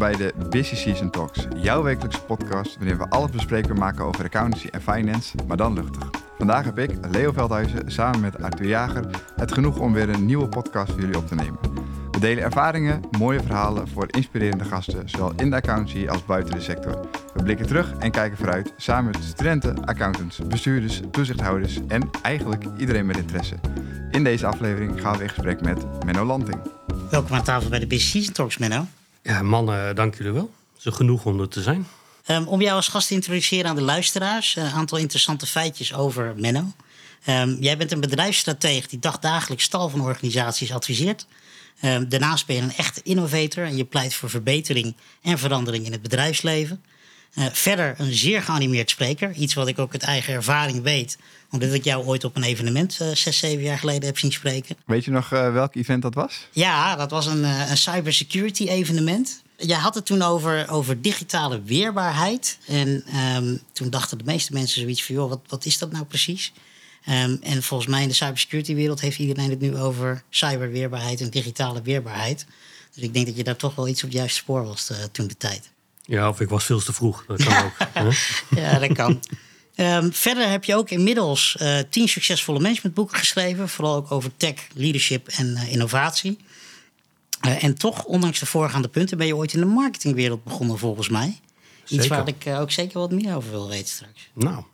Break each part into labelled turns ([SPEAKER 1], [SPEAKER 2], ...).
[SPEAKER 1] bij de Busy Season Talks, jouw wekelijkse podcast waarin we alles bespreekbaar maken over accountancy en finance, maar dan luchtig. Vandaag heb ik, Leo Veldhuizen, samen met Arthur Jager het genoeg om weer een nieuwe podcast voor jullie op te nemen. We delen ervaringen, mooie verhalen voor inspirerende gasten, zowel in de accountancy als buiten de sector. We blikken terug en kijken vooruit samen met studenten, accountants, bestuurders, toezichthouders en eigenlijk iedereen met interesse. In deze aflevering gaan we in gesprek met Menno Lanting.
[SPEAKER 2] Welkom aan tafel bij de Business Season Talks, Menno.
[SPEAKER 3] Ja, mannen, dank jullie wel. Het is genoeg om er te zijn.
[SPEAKER 2] Um, om jou als gast te introduceren aan de luisteraars, een aantal interessante feitjes over Menno. Um, jij bent een bedrijfsstratege die dagdagelijks tal van organisaties adviseert. Um, daarnaast ben je een echte innovator en je pleit voor verbetering en verandering in het bedrijfsleven. Uh, verder een zeer geanimeerd spreker. Iets wat ik ook uit eigen ervaring weet. Omdat ik jou ooit op een evenement uh, zes, zeven jaar geleden heb zien spreken.
[SPEAKER 1] Weet je nog uh, welk event dat was?
[SPEAKER 2] Ja, dat was een, een cybersecurity evenement. Jij had het toen over, over digitale weerbaarheid. En um, toen dachten de meeste mensen zoiets van... joh, wat, wat is dat nou precies? Um, en volgens mij in de cybersecurity wereld heeft iedereen het nu over cyberweerbaarheid en digitale weerbaarheid. Dus ik denk dat je daar toch wel iets op het juiste spoor was toen de tijd.
[SPEAKER 3] Ja, of ik was veel te vroeg. Dat kan ook.
[SPEAKER 2] ja, dat kan. Um, verder heb je ook inmiddels uh, tien succesvolle managementboeken geschreven. Vooral ook over tech, leadership en uh, innovatie. Uh, en toch, ondanks de voorgaande punten, ben je ooit in de marketingwereld begonnen volgens mij. Iets
[SPEAKER 3] Zeker.
[SPEAKER 2] waar ik ook zeker wat meer over wil weten straks.
[SPEAKER 3] Nou,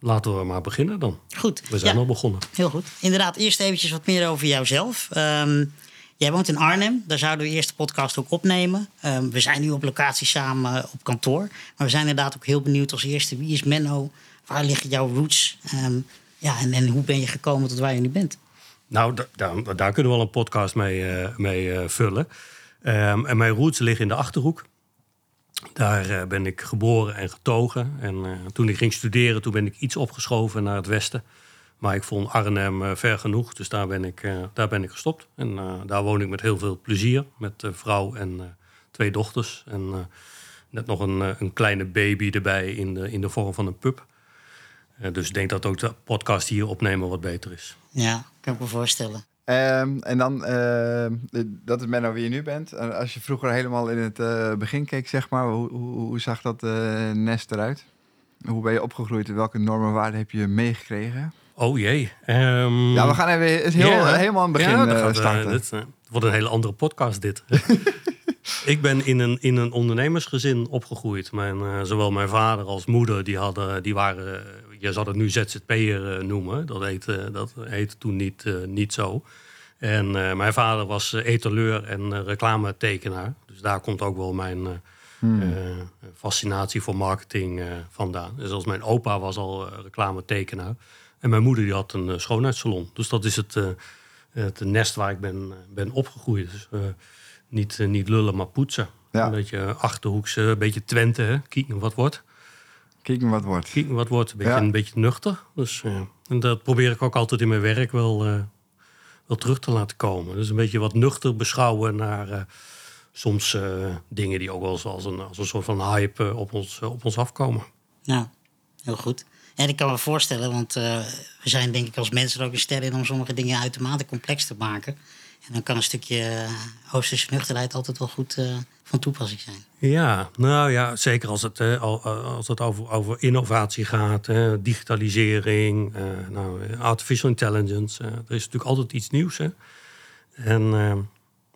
[SPEAKER 3] laten we maar beginnen dan.
[SPEAKER 2] Goed.
[SPEAKER 3] We zijn
[SPEAKER 2] ja,
[SPEAKER 3] al begonnen.
[SPEAKER 2] Heel goed. Inderdaad, eerst eventjes wat meer over jouzelf. Um, Jij woont in Arnhem, daar zouden we eerst de podcast ook opnemen. Um, we zijn nu op locatie samen op kantoor. Maar we zijn inderdaad ook heel benieuwd als eerste. Wie is Menno? Waar liggen jouw roots? Um, ja, en, en, hoe ben je gekomen tot waar je nu bent?
[SPEAKER 3] Nou, daar, daar kunnen we wel een podcast mee, uh, mee uh, vullen. Um, en mijn roots liggen in de Achterhoek. Daar ben ik geboren en getogen. En toen ik ging studeren, toen ben ik iets opgeschoven naar het westen. Maar ik vond Arnhem uh, ver genoeg, dus daar ben ik, uh, daar ben ik gestopt. En uh, daar woon ik met heel veel plezier, met vrouw en twee dochters. En net nog een, een, kleine baby erbij in de, in de vorm van een pup. dus ik denk dat ook de podcast hier opnemen wat beter is.
[SPEAKER 2] Ja, kan ik me voorstellen.
[SPEAKER 1] Um, en dan, uh, dat is Menno wie je nu bent. Als je vroeger helemaal in het uh, begin keek, zeg maar, hoe, hoe, hoe zag dat uh, nest eruit? Hoe ben je opgegroeid en welke normen en waarden heb je meegekregen?
[SPEAKER 3] Oh jee. Um,
[SPEAKER 1] ja, we gaan even het heel, helemaal aan het begin
[SPEAKER 3] ja,
[SPEAKER 1] uh,
[SPEAKER 3] gaat,
[SPEAKER 1] starten.
[SPEAKER 3] Uh, dit uh, wordt een hele andere podcast dit. ik ben in een, in een ondernemersgezin opgegroeid. Mijn, zowel mijn vader als moeder, die, hadden, die waren, je zou het nu ZZP'er noemen. Dat heette, dat heette toen niet, niet zo. En mijn vader was etaleur en reclametekenaar. Dus daar komt ook wel mijn hmm. fascinatie voor marketing vandaan. Dus als mijn opa was al reclametekenaar. En mijn moeder die had een uh, schoonheidssalon. Dus dat is het, uh, het nest waar ik ben, ben opgegroeid. Dus, uh, niet, niet lullen, maar poetsen. Ja. Een beetje achterhoekse, een beetje Twente. Hè? Kieken wat wordt.
[SPEAKER 1] Kieken wat wordt.
[SPEAKER 3] Kieken wat wordt. Een beetje, ja. een beetje nuchter. Dus, en dat probeer ik ook altijd in mijn werk wel, wel terug te laten komen. Dus een beetje wat nuchter beschouwen naar soms dingen die ook wel eens als een, als een soort van hype op ons, op ons afkomen.
[SPEAKER 2] Ja, heel goed. En ik kan me voorstellen, want uh, we zijn denk ik als mensen er ook een ster in om sommige dingen uitermate complex te maken. En dan kan een stukje uh, Oosterse nuchterheid altijd wel goed uh, van toepassing zijn.
[SPEAKER 3] Ja, nou ja, zeker als het, als het over, innovatie gaat, digitalisering, nou, artificial intelligence. er is natuurlijk altijd iets nieuws. Hè? En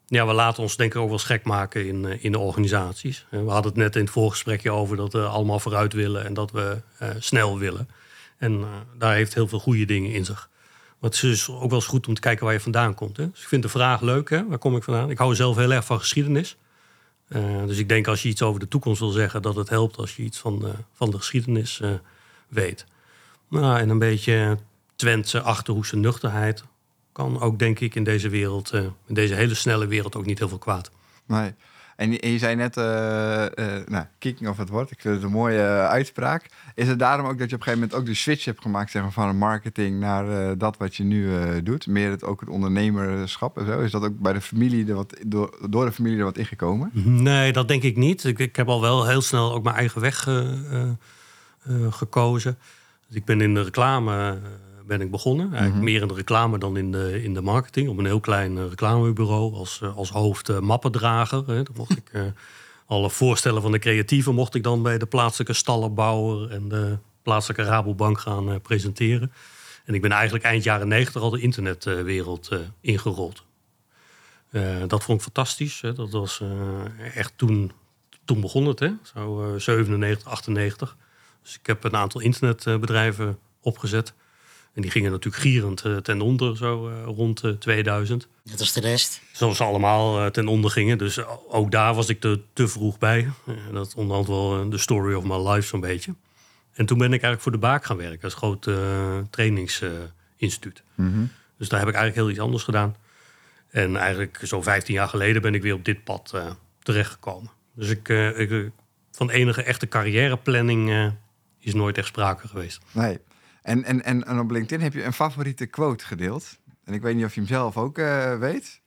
[SPEAKER 3] ja, we laten ons denk ik ook wel gek maken in, in de organisaties. We hadden het net in het voorgesprekje over dat we allemaal vooruit willen en dat we uh, snel willen. En uh, daar heeft heel veel goede dingen in zich. Maar het is dus ook wel eens goed om te kijken waar je vandaan komt. Hè? Dus ik vind de vraag leuk, hè? waar kom ik vandaan? Ik hou zelf heel erg van geschiedenis. Dus ik denk als je iets over de toekomst wil zeggen, dat het helpt als je iets van de, van de geschiedenis weet. Nou, en een beetje Twentse, Achterhoekse nuchterheid kan ook, denk ik, in deze wereld, uh, in deze hele snelle wereld, ook niet heel veel kwaad.
[SPEAKER 1] Nee. En je, zei net, uh, uh, nou, kicking of het wordt, ik vind het een mooie uitspraak. Is het daarom ook dat je op een gegeven moment ook de switch hebt gemaakt zeg maar, van een marketing naar dat wat je nu doet? Meer het, ook het ondernemerschap en zo? Is dat ook bij de familie er wat, door, door de familie er wat ingekomen?
[SPEAKER 3] Nee, dat denk ik niet. Ik, ik heb al wel heel snel ook mijn eigen weg gekozen. Dus ik ben in de reclame ben ik begonnen. Eigenlijk
[SPEAKER 1] Mhm.
[SPEAKER 3] meer in de reclame dan in de, in de marketing. Op een heel klein uh, reclamebureau als, uh, als hoofd uh, mappendrager. Hè. Dan mocht ik alle voorstellen van de creatieven mocht ik dan bij de plaatselijke stallenbouwer en de plaatselijke Rabobank gaan eh, presenteren. En ik ben eigenlijk eind jaren negentig al de internetwereld uh, ingerold. dat vond ik fantastisch. Hè. Dat was echt toen, toen begon het, hè. zo 97, 98. Dus ik heb een aantal internetbedrijven opgezet. En die gingen natuurlijk gierend uh, ten onder, zo uh, rond uh, 2000.
[SPEAKER 2] Net als de rest.
[SPEAKER 3] Zoals ze allemaal ten onder gingen. Dus ook daar was ik te, te vroeg bij. dat onderhand wel de story of my life zo'n beetje. En toen ben ik eigenlijk voor de Baak gaan werken. Als groot trainingsinstituut.
[SPEAKER 1] Mm
[SPEAKER 3] Dus daar heb ik eigenlijk heel iets anders gedaan. En eigenlijk zo'n 15 jaar geleden ben ik weer op dit pad terechtgekomen. Dus ik, ik, van enige echte carrièreplanning is nooit echt sprake geweest.
[SPEAKER 1] Nee. En, en, en, en op LinkedIn heb je een favoriete quote gedeeld. En ik weet niet of je hem zelf ook uh, weet.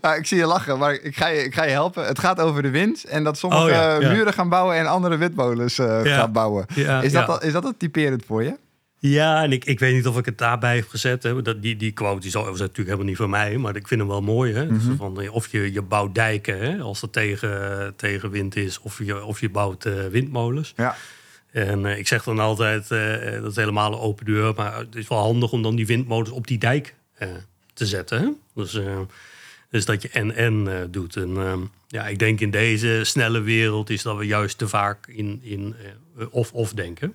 [SPEAKER 1] nou, ik zie je lachen, maar ik ga je, ik ga je helpen. Het gaat over de wind en dat sommige oh, ja, ja. muren gaan bouwen en andere witmolens uh, ja. gaan bouwen. is, dat, al, is dat typerend voor je?
[SPEAKER 3] Ja, en ik, ik weet niet of ik het daarbij heb gezet. Hè. Dat, die, die quote is, natuurlijk helemaal niet van mij, maar ik vind hem wel mooi. Hè. dus van, of je, je bouwt dijken hè, als er tegen, tegen wind is, of je, of je bouwt uh, windmolens.
[SPEAKER 1] Ja.
[SPEAKER 3] En uh, ik zeg dan altijd, uh, dat is helemaal een open deur. Maar het is wel handig om dan die windmolens op die dijk te zetten. Hè? Dus, dus dat je en-en doet. En ehm, ja, ik denk in deze snelle wereld is dat we juist te vaak in, in of-of denken.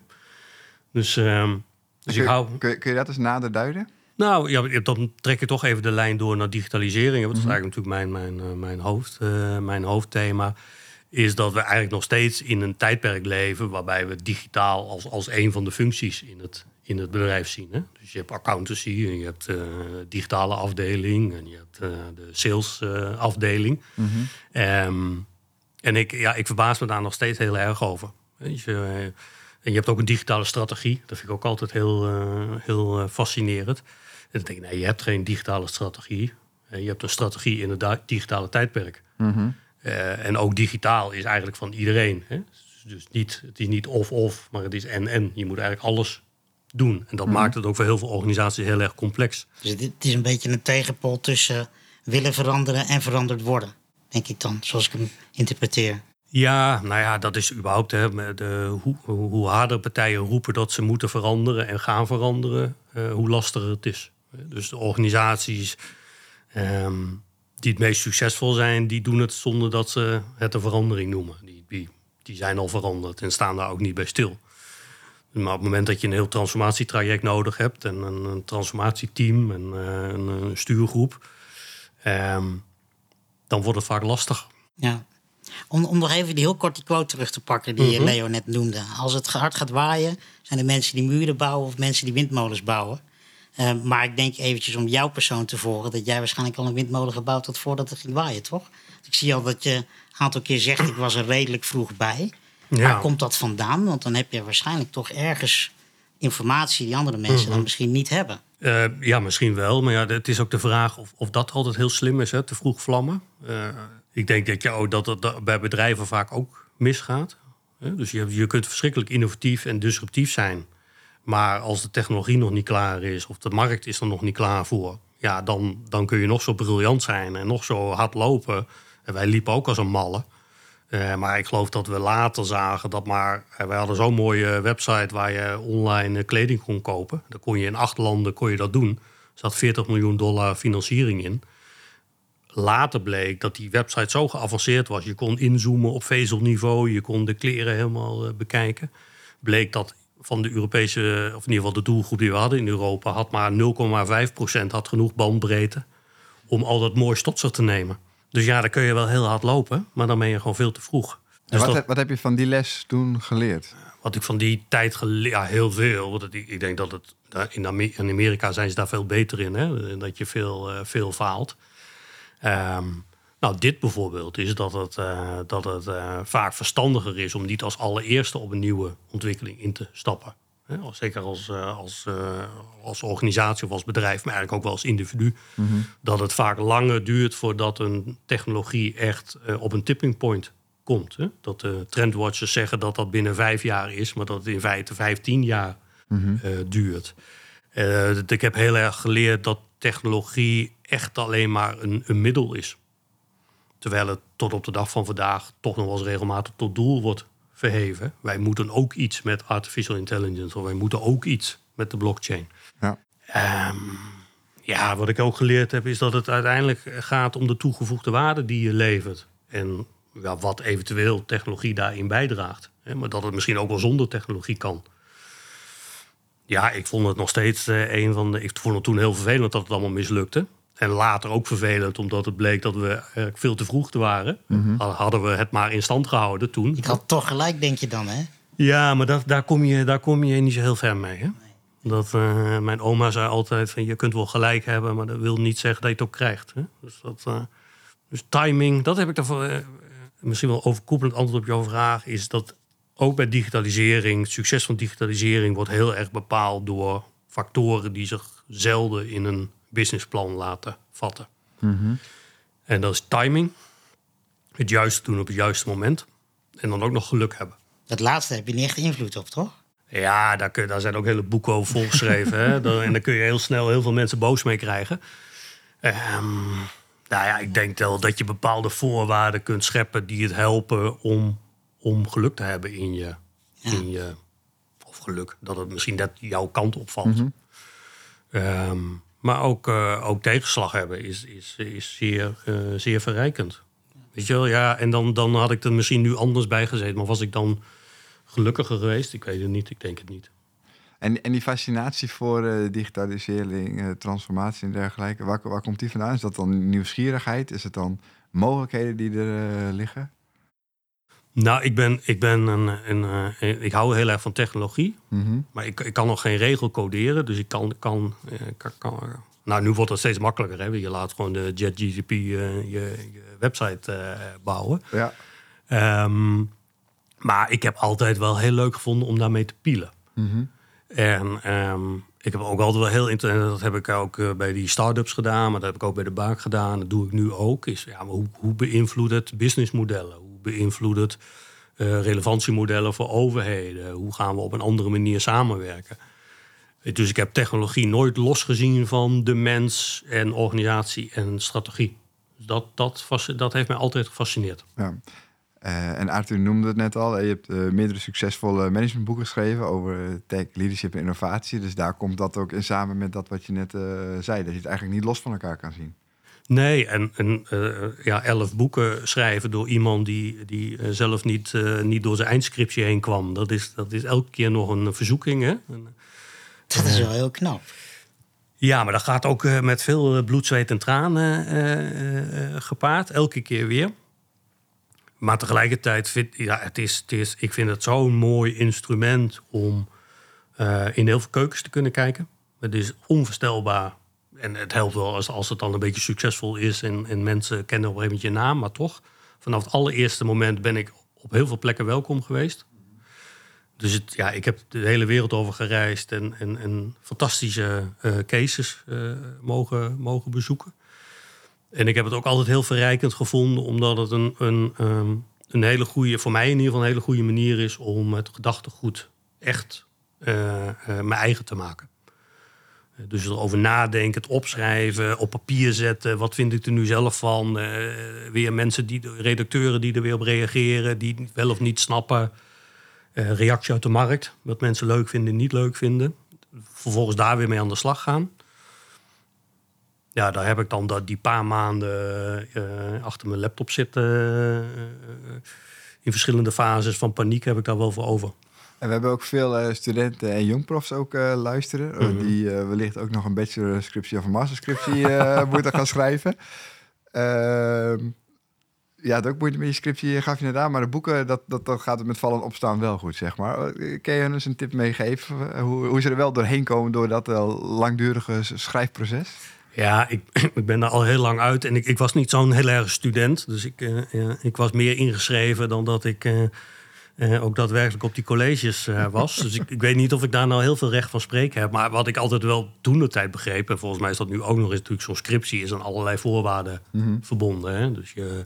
[SPEAKER 3] Dus, um, dus
[SPEAKER 1] kun,
[SPEAKER 3] ik hou...
[SPEAKER 1] Kun, kun, je dat eens nader duiden?
[SPEAKER 3] Nou, ja, dan trek ik toch even de lijn door naar digitalisering. Dat is mhm. eigenlijk natuurlijk mijn, mijn, mijn, hoofd, mijn hoofdthema is dat we eigenlijk nog steeds in een tijdperk leven waarbij we digitaal als, als een van de functies in het, in het bedrijf zien. Hè? Dus je hebt accountancy en je hebt uh, digitale afdeling en je hebt uh, de sales uh, afdeling.
[SPEAKER 1] Mm
[SPEAKER 3] -hmm. en ik, ja, ik verbaas me daar nog steeds heel erg over. Weet je, en je hebt ook een digitale strategie. Dat vind ik ook altijd heel, heel fascinerend. En dan denk ik, nee, je hebt geen digitale strategie. Je hebt een strategie in het digitale tijdperk.
[SPEAKER 1] Mm
[SPEAKER 3] uh, en ook digitaal is eigenlijk van iedereen. Hè? Dus niet, het is niet of-of, maar het is en-en. Je moet eigenlijk alles doen. En dat
[SPEAKER 1] Mhm.
[SPEAKER 3] maakt het ook voor heel veel organisaties heel erg complex.
[SPEAKER 2] Dus het is een beetje een tegenpol tussen willen veranderen en veranderd worden. Denk ik dan, zoals ik hem interpreteer.
[SPEAKER 3] Ja, nou ja, dat is überhaupt hè, de, hoe, hoe harder partijen roepen dat ze moeten veranderen en gaan veranderen, uh, hoe lastiger het is. Dus de organisaties ehm, die het meest succesvol zijn, die doen het zonder dat ze het een verandering noemen. Die, die, die zijn al veranderd en staan daar ook niet bij stil. Maar op het moment dat je een heel transformatietraject nodig hebt en een, een transformatieteam en uh, een, een, stuurgroep, um, dan wordt het vaak lastig.
[SPEAKER 2] Ja. Om, om nog even die heel kort die quote terug te pakken die mm -hmm. Leo net noemde. Als het hard gaat waaien, zijn er mensen die muren bouwen of mensen die windmolens bouwen. Uh, maar ik denk eventjes om jouw persoon te volgen... dat jij waarschijnlijk al een windmolen gebouwd had voordat het ging waaien, toch? Ik zie al dat je een aantal keer zegt... ik was er redelijk vroeg bij. Ja. Waar komt dat vandaan? Want dan heb je waarschijnlijk toch ergens informatie... die andere mensen mm -hmm. dan misschien niet hebben.
[SPEAKER 3] Uh, ja, misschien wel. Maar ja, het is ook de vraag of, of dat altijd heel slim is, hè, te vroeg vlammen. Uh, ik denk dat, oh, dat het bij bedrijven vaak ook misgaat. Dus je, je kunt verschrikkelijk innovatief en disruptief zijn... Maar als de technologie nog niet klaar is of de markt is er nog niet klaar voor, ja, dan, dan kun je nog zo briljant zijn en nog zo hard lopen. En wij liepen ook als een malle. Uh, maar ik geloof dat we later zagen dat maar. Uh, wij hadden zo'n mooie website waar je online uh, kleding kon kopen. Dan kon je in acht landen kon je dat doen. Er zat 40 miljoen dollar financiering in. Later bleek dat die website zo geavanceerd was. Je kon inzoomen op vezelniveau, je kon de kleren helemaal bekijken. Bleek dat van de Europese, of in ieder geval de doelgroep die we hadden in Europa, had maar 0,5% had genoeg bandbreedte om al dat moois tot zich te nemen. Dus ja, dan kun je wel heel hard lopen, maar dan ben je gewoon veel te vroeg.
[SPEAKER 1] Dus wat, dat, heb, wat, heb je van die les toen geleerd?
[SPEAKER 3] Wat ik van die tijd geleerd, ja, heel veel. Want ik, ik denk dat het in Amerika zijn ze daar veel beter in, hè? dat je veel, uh, veel faalt. Um, nou, dit bijvoorbeeld is dat het, uh, dat het uh, vaak verstandiger is om niet als allereerste op een nieuwe ontwikkeling in te stappen. He, zeker als, uh, als, als organisatie of als bedrijf, maar eigenlijk ook wel als individu.
[SPEAKER 1] Mm -hmm.
[SPEAKER 3] Dat het vaak langer duurt voordat een technologie echt op een tipping point komt. Dat de trendwatchers zeggen dat dat binnen vijf jaar is, maar dat het in feite vijftien jaar
[SPEAKER 1] mm
[SPEAKER 3] -hmm. duurt. ik heb heel erg geleerd dat technologie echt alleen maar een, een middel is. Terwijl het tot op de dag van vandaag toch nog wel eens regelmatig tot doel wordt verheven. Wij moeten ook iets met artificial intelligence. Of wij moeten ook iets met de blockchain.
[SPEAKER 1] Ja.
[SPEAKER 3] Ehm, ja, wat ik ook geleerd heb, is dat het uiteindelijk gaat om de toegevoegde waarde die je levert. En ja, wat eventueel technologie daarin bijdraagt. Hè, maar dat het misschien ook wel zonder technologie kan. Ja, ik vond het nog steeds eh, een van de. Ik vond het toen heel vervelend dat het allemaal mislukte. En later ook vervelend, omdat het bleek dat we eigenlijk veel te vroeg te waren. Hadden we het maar in stand gehouden toen.
[SPEAKER 2] Ik had toch gelijk, denk je dan, hè?
[SPEAKER 3] Ja, maar dat, daar, kom je, daar kom je niet zo heel ver mee. Hè? Dat, eh, mijn oma zei altijd van je kunt wel gelijk hebben, maar dat wil niet zeggen dat je het ook krijgt. Hè? Dus, dat, eh, dus timing, dat heb ik daarvoor. eh, misschien wel overkoepelend antwoord op jouw vraag, is dat ook bij digitalisering, het succes van digitalisering wordt heel erg bepaald door factoren die zich zelden in een businessplan laten vatten. En dat is timing, het juiste doen op het juiste moment en dan ook nog geluk hebben.
[SPEAKER 2] Dat laatste heb je niet echt invloed op, toch?
[SPEAKER 3] Ja, daar, kun, daar zijn ook hele boeken over volgeschreven. hè? En daar kun je heel snel heel veel mensen boos mee krijgen. Ehm, nou ja, ik denk wel dat je bepaalde voorwaarden kunt scheppen die het helpen om, om geluk te hebben in je, in je. Of geluk, dat het misschien net jouw kant opvalt. Ehm, maar ook, eh, ook tegenslag hebben is, is, is zeer, eh, zeer verrijkend. Weet je wel, ja, en dan, dan had ik er misschien nu anders bij gezeten. Maar was ik dan gelukkiger geweest? Ik weet het niet, ik denk het niet.
[SPEAKER 1] En, en die fascinatie voor eh, digitalisering, transformatie en dergelijke, waar, waar komt die vandaan? Is dat dan nieuwsgierigheid? Is het dan mogelijkheden die er eh, liggen?
[SPEAKER 3] Nou, ik ben, ik ben een, een, eh, ik hou heel erg van technologie.
[SPEAKER 1] Mhm.
[SPEAKER 3] Maar ik, ik kan nog geen regel coderen. Dus ik kan, kan, eh, kan, kan- nou, nu wordt het steeds makkelijker. Hè? Je laat gewoon de JetGTP eh, je, je website bouwen.
[SPEAKER 1] Ja.
[SPEAKER 3] Ehm, maar ik heb altijd wel heel leuk gevonden om daarmee te pielen.
[SPEAKER 1] Mhm.
[SPEAKER 3] En ehm, ik heb ook altijd wel heel inter- dat heb ik ook bij die start-ups gedaan, maar dat heb ik ook bij de baak gedaan. Dat doe ik nu ook. Is ja, maar hoe, hoe beïnvloedt het businessmodellen? Beïnvloedt het eh, relevantiemodellen voor overheden? Hoe gaan we op een andere manier samenwerken? Dus ik heb technologie nooit losgezien van de mens en organisatie en strategie. Dat, dat, dat heeft mij altijd gefascineerd.
[SPEAKER 1] Ja. Eh, en Arthur noemde het net al. Je hebt eh, meerdere succesvolle managementboeken geschreven over eh, tech, leadership en innovatie. Dus daar komt dat ook in samen met dat wat je net eh, zei. Dat je het eigenlijk niet los van elkaar kan zien.
[SPEAKER 3] Nee, en, en eh, ja, elf boeken schrijven door iemand die, die eh, zelf niet, eh, niet door zijn eindscriptie heen kwam. Dat is, dat is elke keer nog een verzoeking. Hè?
[SPEAKER 2] Dat is wel heel knap.
[SPEAKER 3] ja, maar dat gaat ook met veel bloed, zweet en tranen gepaard. Elke keer weer. Maar tegelijkertijd vind ja, het is, het is, ik vind het zo'n mooi instrument om in heel veel keukens te kunnen kijken. Het is onvoorstelbaar. En het helpt wel als, als het dan een beetje succesvol is en, en mensen kennen op een gegeven moment je naam. Maar toch, vanaf het allereerste moment ben ik op heel veel plekken welkom geweest. Dus het, ja, ik heb de hele wereld over gereisd en, en, en fantastische eh, cases eh, mogen, mogen bezoeken. En ik heb het ook altijd heel verrijkend gevonden, omdat het een, een, ehm, een hele goede, voor mij in ieder geval een hele goede manier is om het gedachtegoed echt eh, mijn eigen te maken. Dus erover nadenken, het opschrijven, op papier zetten. Wat vind ik er nu zelf van? Eh, weer mensen, die, redacteuren die er weer op reageren, die wel of niet snappen. Eh, reactie uit de markt, wat mensen leuk vinden en niet leuk vinden. Vervolgens daar weer mee aan de slag gaan. Ja, daar heb ik dan dat, die paar maanden eh, achter mijn laptop zitten. in verschillende fases van paniek heb ik daar wel voor over.
[SPEAKER 1] En we hebben ook veel eh, studenten en jongprofs ook eh, luisteren. eh,
[SPEAKER 3] Mhm.
[SPEAKER 1] Die wellicht ook nog een bachelorscriptie of een masterscriptie moeten gaan schrijven. Ehm, ja, het ook moeite met je scriptie gaf je net aan. Maar de boeken, dat, dat, dat gaat het met vallen en opstaan wel goed, zeg maar. Kun je eens een tip meegeven? Hoe, hoe ze er wel doorheen komen door dat langdurige schrijfproces?
[SPEAKER 3] Ja, ik, ik ben daar al heel lang uit. En ik, ik was niet zo'n heel erg student. Dus ik, ik was meer ingeschreven dan dat ik eh, ook daadwerkelijk op die colleges eh, was. dus ik, ik weet niet of ik daar nou heel veel recht van spreken heb. Maar wat ik altijd wel toen de tijd begreep... en volgens mij is dat nu ook nog eens natuurlijk zo'n scriptie... is aan allerlei voorwaarden verbonden. Hè? Dus je,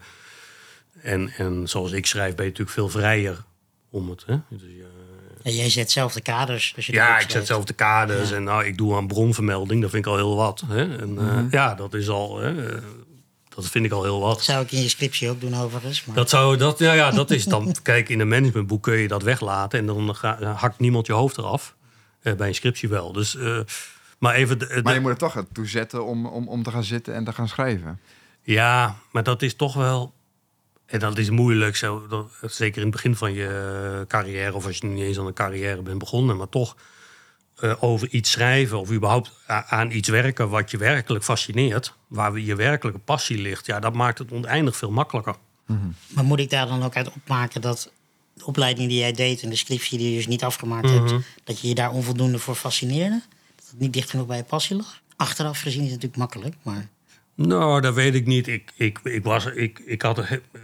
[SPEAKER 3] en, en zoals ik schrijf ben je natuurlijk veel vrijer om het... Hè? Dus je,
[SPEAKER 2] En jij zet zelf de kaders. Dus je
[SPEAKER 3] ja, ik zet zelf de kaders en nou, ik doe aan bronvermelding. Dat vind ik al heel wat. Hè? En, eh, Ja, dat is al... Hè, eh, dat vind ik al heel wat.
[SPEAKER 2] Dat zou ik in je scriptie ook doen overigens. Maar...
[SPEAKER 3] Dat, zou, dat, ja, ja, dat is dan. Kijk, in een managementboek kun je dat weglaten en dan hakt niemand je hoofd eraf. Eh, bij een scriptie wel. Dus, eh, maar even. De, de-
[SPEAKER 1] Maar je moet er toch toe zetten om, om, om te gaan zitten en te gaan schrijven.
[SPEAKER 3] Ja, maar dat is toch wel. En dat is moeilijk, zo, dat, zeker in het begin van je carrière, of als je niet eens aan een carrière bent begonnen, maar toch eh, over iets schrijven of überhaupt aan iets werken wat je werkelijk fascineert, waar je werkelijke passie ligt, ja, dat maakt het oneindig veel makkelijker.
[SPEAKER 2] Maar moet ik daar dan ook uit opmaken dat de opleiding die jij deed en de scriptie die je dus niet afgemaakt hebt, dat je je daar onvoldoende voor fascineerde? Dat het niet dicht genoeg bij je passie lag? Achteraf gezien is het natuurlijk makkelijk, maar
[SPEAKER 3] Nou, dat weet ik niet. Ik, ik, ik, was, ik, ik, had,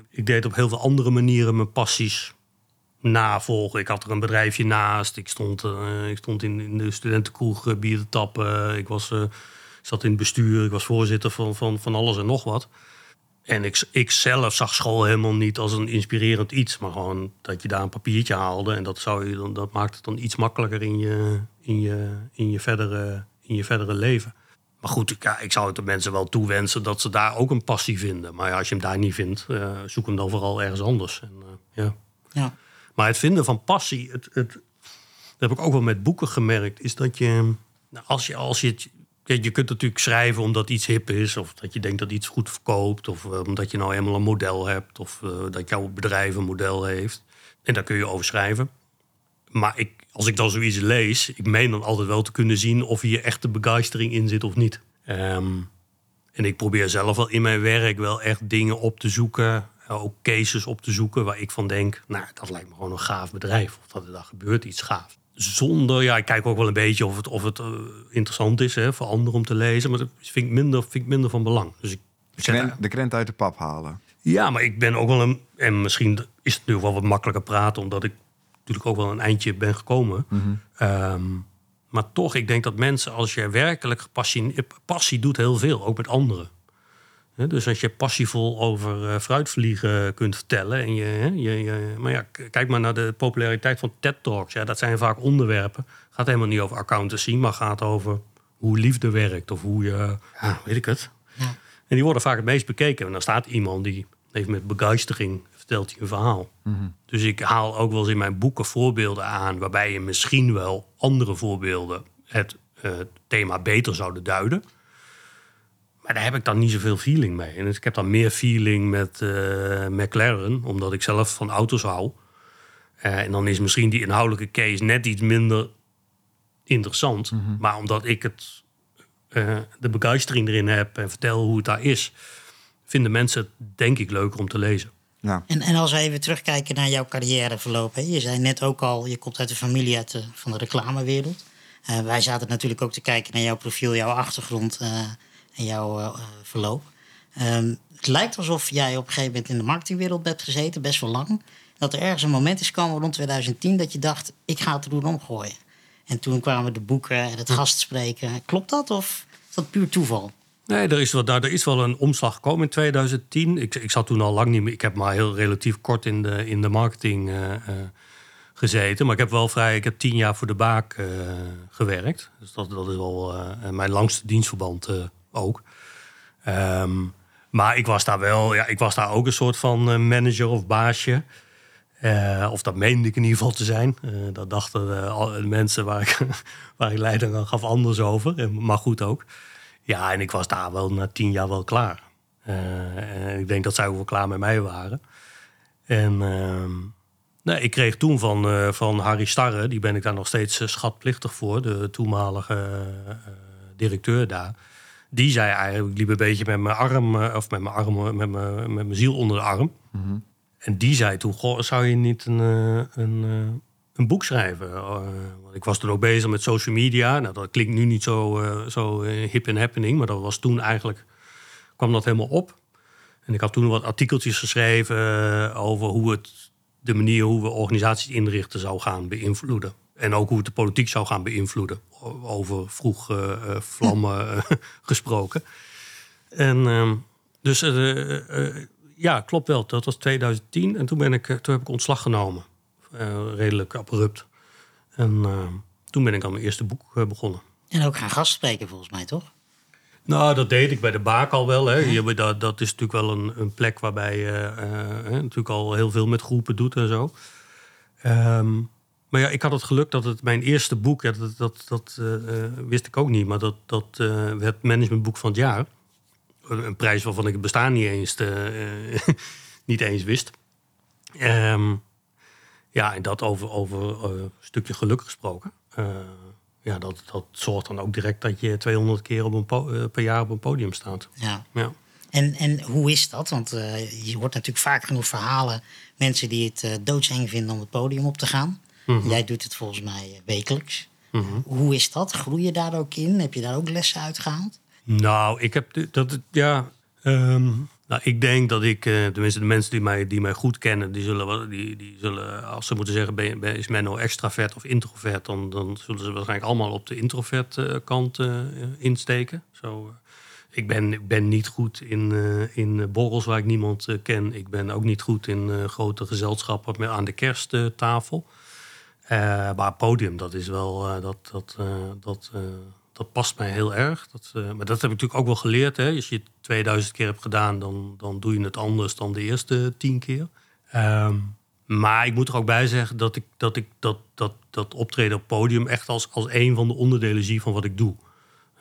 [SPEAKER 3] ik deed op heel veel andere manieren mijn passies navolgen. Ik had er een bedrijfje naast. Ik stond, eh, ik stond in, in de studentenkroeg eh, bier te tappen. Ik was, eh, zat in het bestuur. Ik was voorzitter van, van, van alles en nog wat. En ik, ik zelf zag school helemaal niet als een inspirerend iets. Maar gewoon dat je daar een papiertje haalde. En dat, zou je dan, dat maakt het dan iets makkelijker in je, in je, in je, verdere, in je verdere leven. Maar goed, ik- ja, ik zou het de mensen wel toewensen dat ze daar ook een passie vinden. Maar ja, als je hem daar niet vindt, zoek hem dan vooral ergens anders. En, ja.
[SPEAKER 2] ja.
[SPEAKER 3] Maar het vinden van passie, het, het, dat heb ik ook wel met boeken gemerkt, is dat je, nou, als je, als je je kunt natuurlijk schrijven omdat iets hip is, of dat je denkt dat iets goed verkoopt, of eh, omdat je nou helemaal een model hebt, of eh, dat jouw bedrijf een model heeft. En daar kun je over schrijven. Maar ik, als ik dan zoiets lees, ik meen dan altijd wel te kunnen zien of hier echte begeistering in zit of niet. Ehm, en ik probeer zelf wel in mijn werk wel echt dingen op te zoeken. Eh, Ook cases op te zoeken waar ik van denk, nou, dat lijkt me gewoon een gaaf bedrijf. Of dat er daar gebeurt iets gaaf. Zonder, ja, ik kijk ook wel een beetje of het, of het eh, interessant is hè, voor anderen om te lezen. Maar dat vind ik minder, vind ik minder van belang. Dus ik
[SPEAKER 1] De krent, de krent uit de pap halen.
[SPEAKER 3] ja, maar ik ben ook wel een. En misschien is het nu wel wat makkelijker praten, omdat ik natuurlijk ook wel een eindje ben gekomen. Ehm, maar toch, ik denk dat mensen, als je werkelijk gepassioneerd. Passie doet heel veel, ook met anderen. Hè, dus als je passievol over eh, fruitvliegen kunt vertellen. En je, hè, je, je- maar ja, kijk maar naar de populariteit van TED-talks. Ja, dat zijn vaak onderwerpen. gaat helemaal niet over accountancy, maar gaat over hoe liefde werkt. Of hoe je, ja, weet ik het.
[SPEAKER 2] Ja.
[SPEAKER 3] En die worden vaak het meest bekeken. En dan staat iemand die heeft met begeistering vertelt hij een verhaal. Dus ik haal ook wel eens in mijn boeken voorbeelden aan... waarbij je misschien wel andere voorbeelden het eh, thema beter zouden duiden. Maar daar heb ik dan niet zoveel feeling mee. En ik heb dan meer feeling met eh, McLaren, omdat ik zelf van auto's hou. Eh, en dan is misschien die inhoudelijke case net iets minder interessant. Maar omdat ik het, eh, de begeistering erin heb en vertel hoe het daar is, vinden mensen het denk ik leuker om te lezen.
[SPEAKER 1] Ja.
[SPEAKER 2] En, en als we even terugkijken naar jouw carrièreverloop. Hè? Je zei net ook al, je komt uit een familie uit de, van de reclamewereld. Eh, wij zaten natuurlijk ook te kijken naar jouw profiel, jouw achtergrond eh, en jouw eh, verloop. Ehm, het lijkt alsof jij op een gegeven moment in de marketingwereld bent gezeten, best wel lang. Dat er ergens een moment is gekomen rond 2010 dat je dacht, ik ga het roer omgooien. En toen kwamen de boeken en het gastspreken. Klopt dat of is dat puur toeval?
[SPEAKER 3] Nee, er is, wel, daar, er is wel een omslag gekomen in 2010. Ik, ik zat toen al lang niet meer. Ik heb maar heel relatief kort in de, in de marketing eh, eh, gezeten. Maar ik heb wel vrij. Ik heb tien jaar voor de baak gewerkt. Dus dat, dat is wel mijn langste dienstverband ook. Ehm, maar ik was daar wel. Ja, ik was daar ook een soort van eh, manager of baasje. Eh, of dat meende ik in ieder geval te zijn. Eh, dat dachten de mensen waar ik, waar ik leiding aan gaf anders over. Maar goed ook. Ja, en ik was daar wel na tien jaar wel klaar. En ik denk dat zij ook wel klaar met mij waren. En ehm, nee, ik kreeg toen van, van Harry Starre, die ben ik daar nog steeds schatplichtig voor, de toenmalige directeur daar. Die zei eigenlijk, ik liep een beetje met mijn arm, eh, of met mijn arm, eh, met mijn, met mijn ziel onder de arm. En die zei toen, goh, zou je niet een, eh, een, een boek schrijven? Want ik was toen ook bezig met social media. Nou, dat klinkt nu niet zo, zo hip en happening, maar dat was toen eigenlijk, kwam dat helemaal op. En ik had toen wat artikeltjes geschreven over hoe het, de manier hoe we organisaties inrichten zou gaan beïnvloeden. En ook hoe het de politiek zou gaan beïnvloeden. Over vroeg eh, vlammen eh, gesproken. En ehm, dus ja, klopt wel. Dat was 2010. En toen, ben ik, toen heb ik ontslag genomen. Redelijk abrupt. En eh, toen ben ik aan mijn eerste boek begonnen.
[SPEAKER 2] En ook gaan gastspreken volgens mij, toch?
[SPEAKER 3] Nou, dat deed ik bij de Baak al wel. Hè. Je, dat, dat is natuurlijk wel een, een plek waarbij je natuurlijk al heel veel met groepen doet en zo. Ehm, maar ja, ik had het geluk dat het mijn eerste boek, ja, dat, dat, dat eh, eh, wist ik ook niet, maar dat, dat uh, werd managementboek van het jaar. Een prijs waarvan ik het bestaan niet eens, niet eens wist. Um, ja, en dat over, over een stukje geluk gesproken ja, dat, dat zorgt dan ook direct dat je 200 keer op een per jaar op een podium staat.
[SPEAKER 2] Ja.
[SPEAKER 3] ja.
[SPEAKER 2] En, en hoe is dat? Want je hoort natuurlijk vaak genoeg verhalen. Mensen die het doodseng vinden om het podium op te gaan.
[SPEAKER 3] Mhm.
[SPEAKER 2] Jij doet het volgens mij wekelijks.
[SPEAKER 3] Mhm.
[SPEAKER 2] Hoe is dat? Groei je daar ook in? Heb je daar ook lessen uitgehaald?
[SPEAKER 3] Nou, ik heb dat, ja. Um, nou, ik denk dat ik, uh, tenminste de mensen die mij, die mij goed kennen, die zullen, die, die zullen als ze moeten zeggen, ben, ben, is Menno extravert of introvert, dan, dan zullen ze waarschijnlijk allemaal op de introvert uh, kant uh, insteken. Zo, ik, ben, ik ben niet goed in, in borrels waar ik niemand ken. Ik ben ook niet goed in grote gezelschappen met, aan de kersttafel. Maar podium, dat is wel, dat, dat, dat dat past mij heel erg. Dat, maar dat heb ik natuurlijk ook wel geleerd. Hè. Als je het 2000 keer hebt gedaan, dan, dan doe je het anders dan de eerste tien keer. Um, maar ik moet er ook bij zeggen dat ik dat, ik dat, dat, dat optreden op podium echt als, als een van de onderdelen zie van wat ik doe.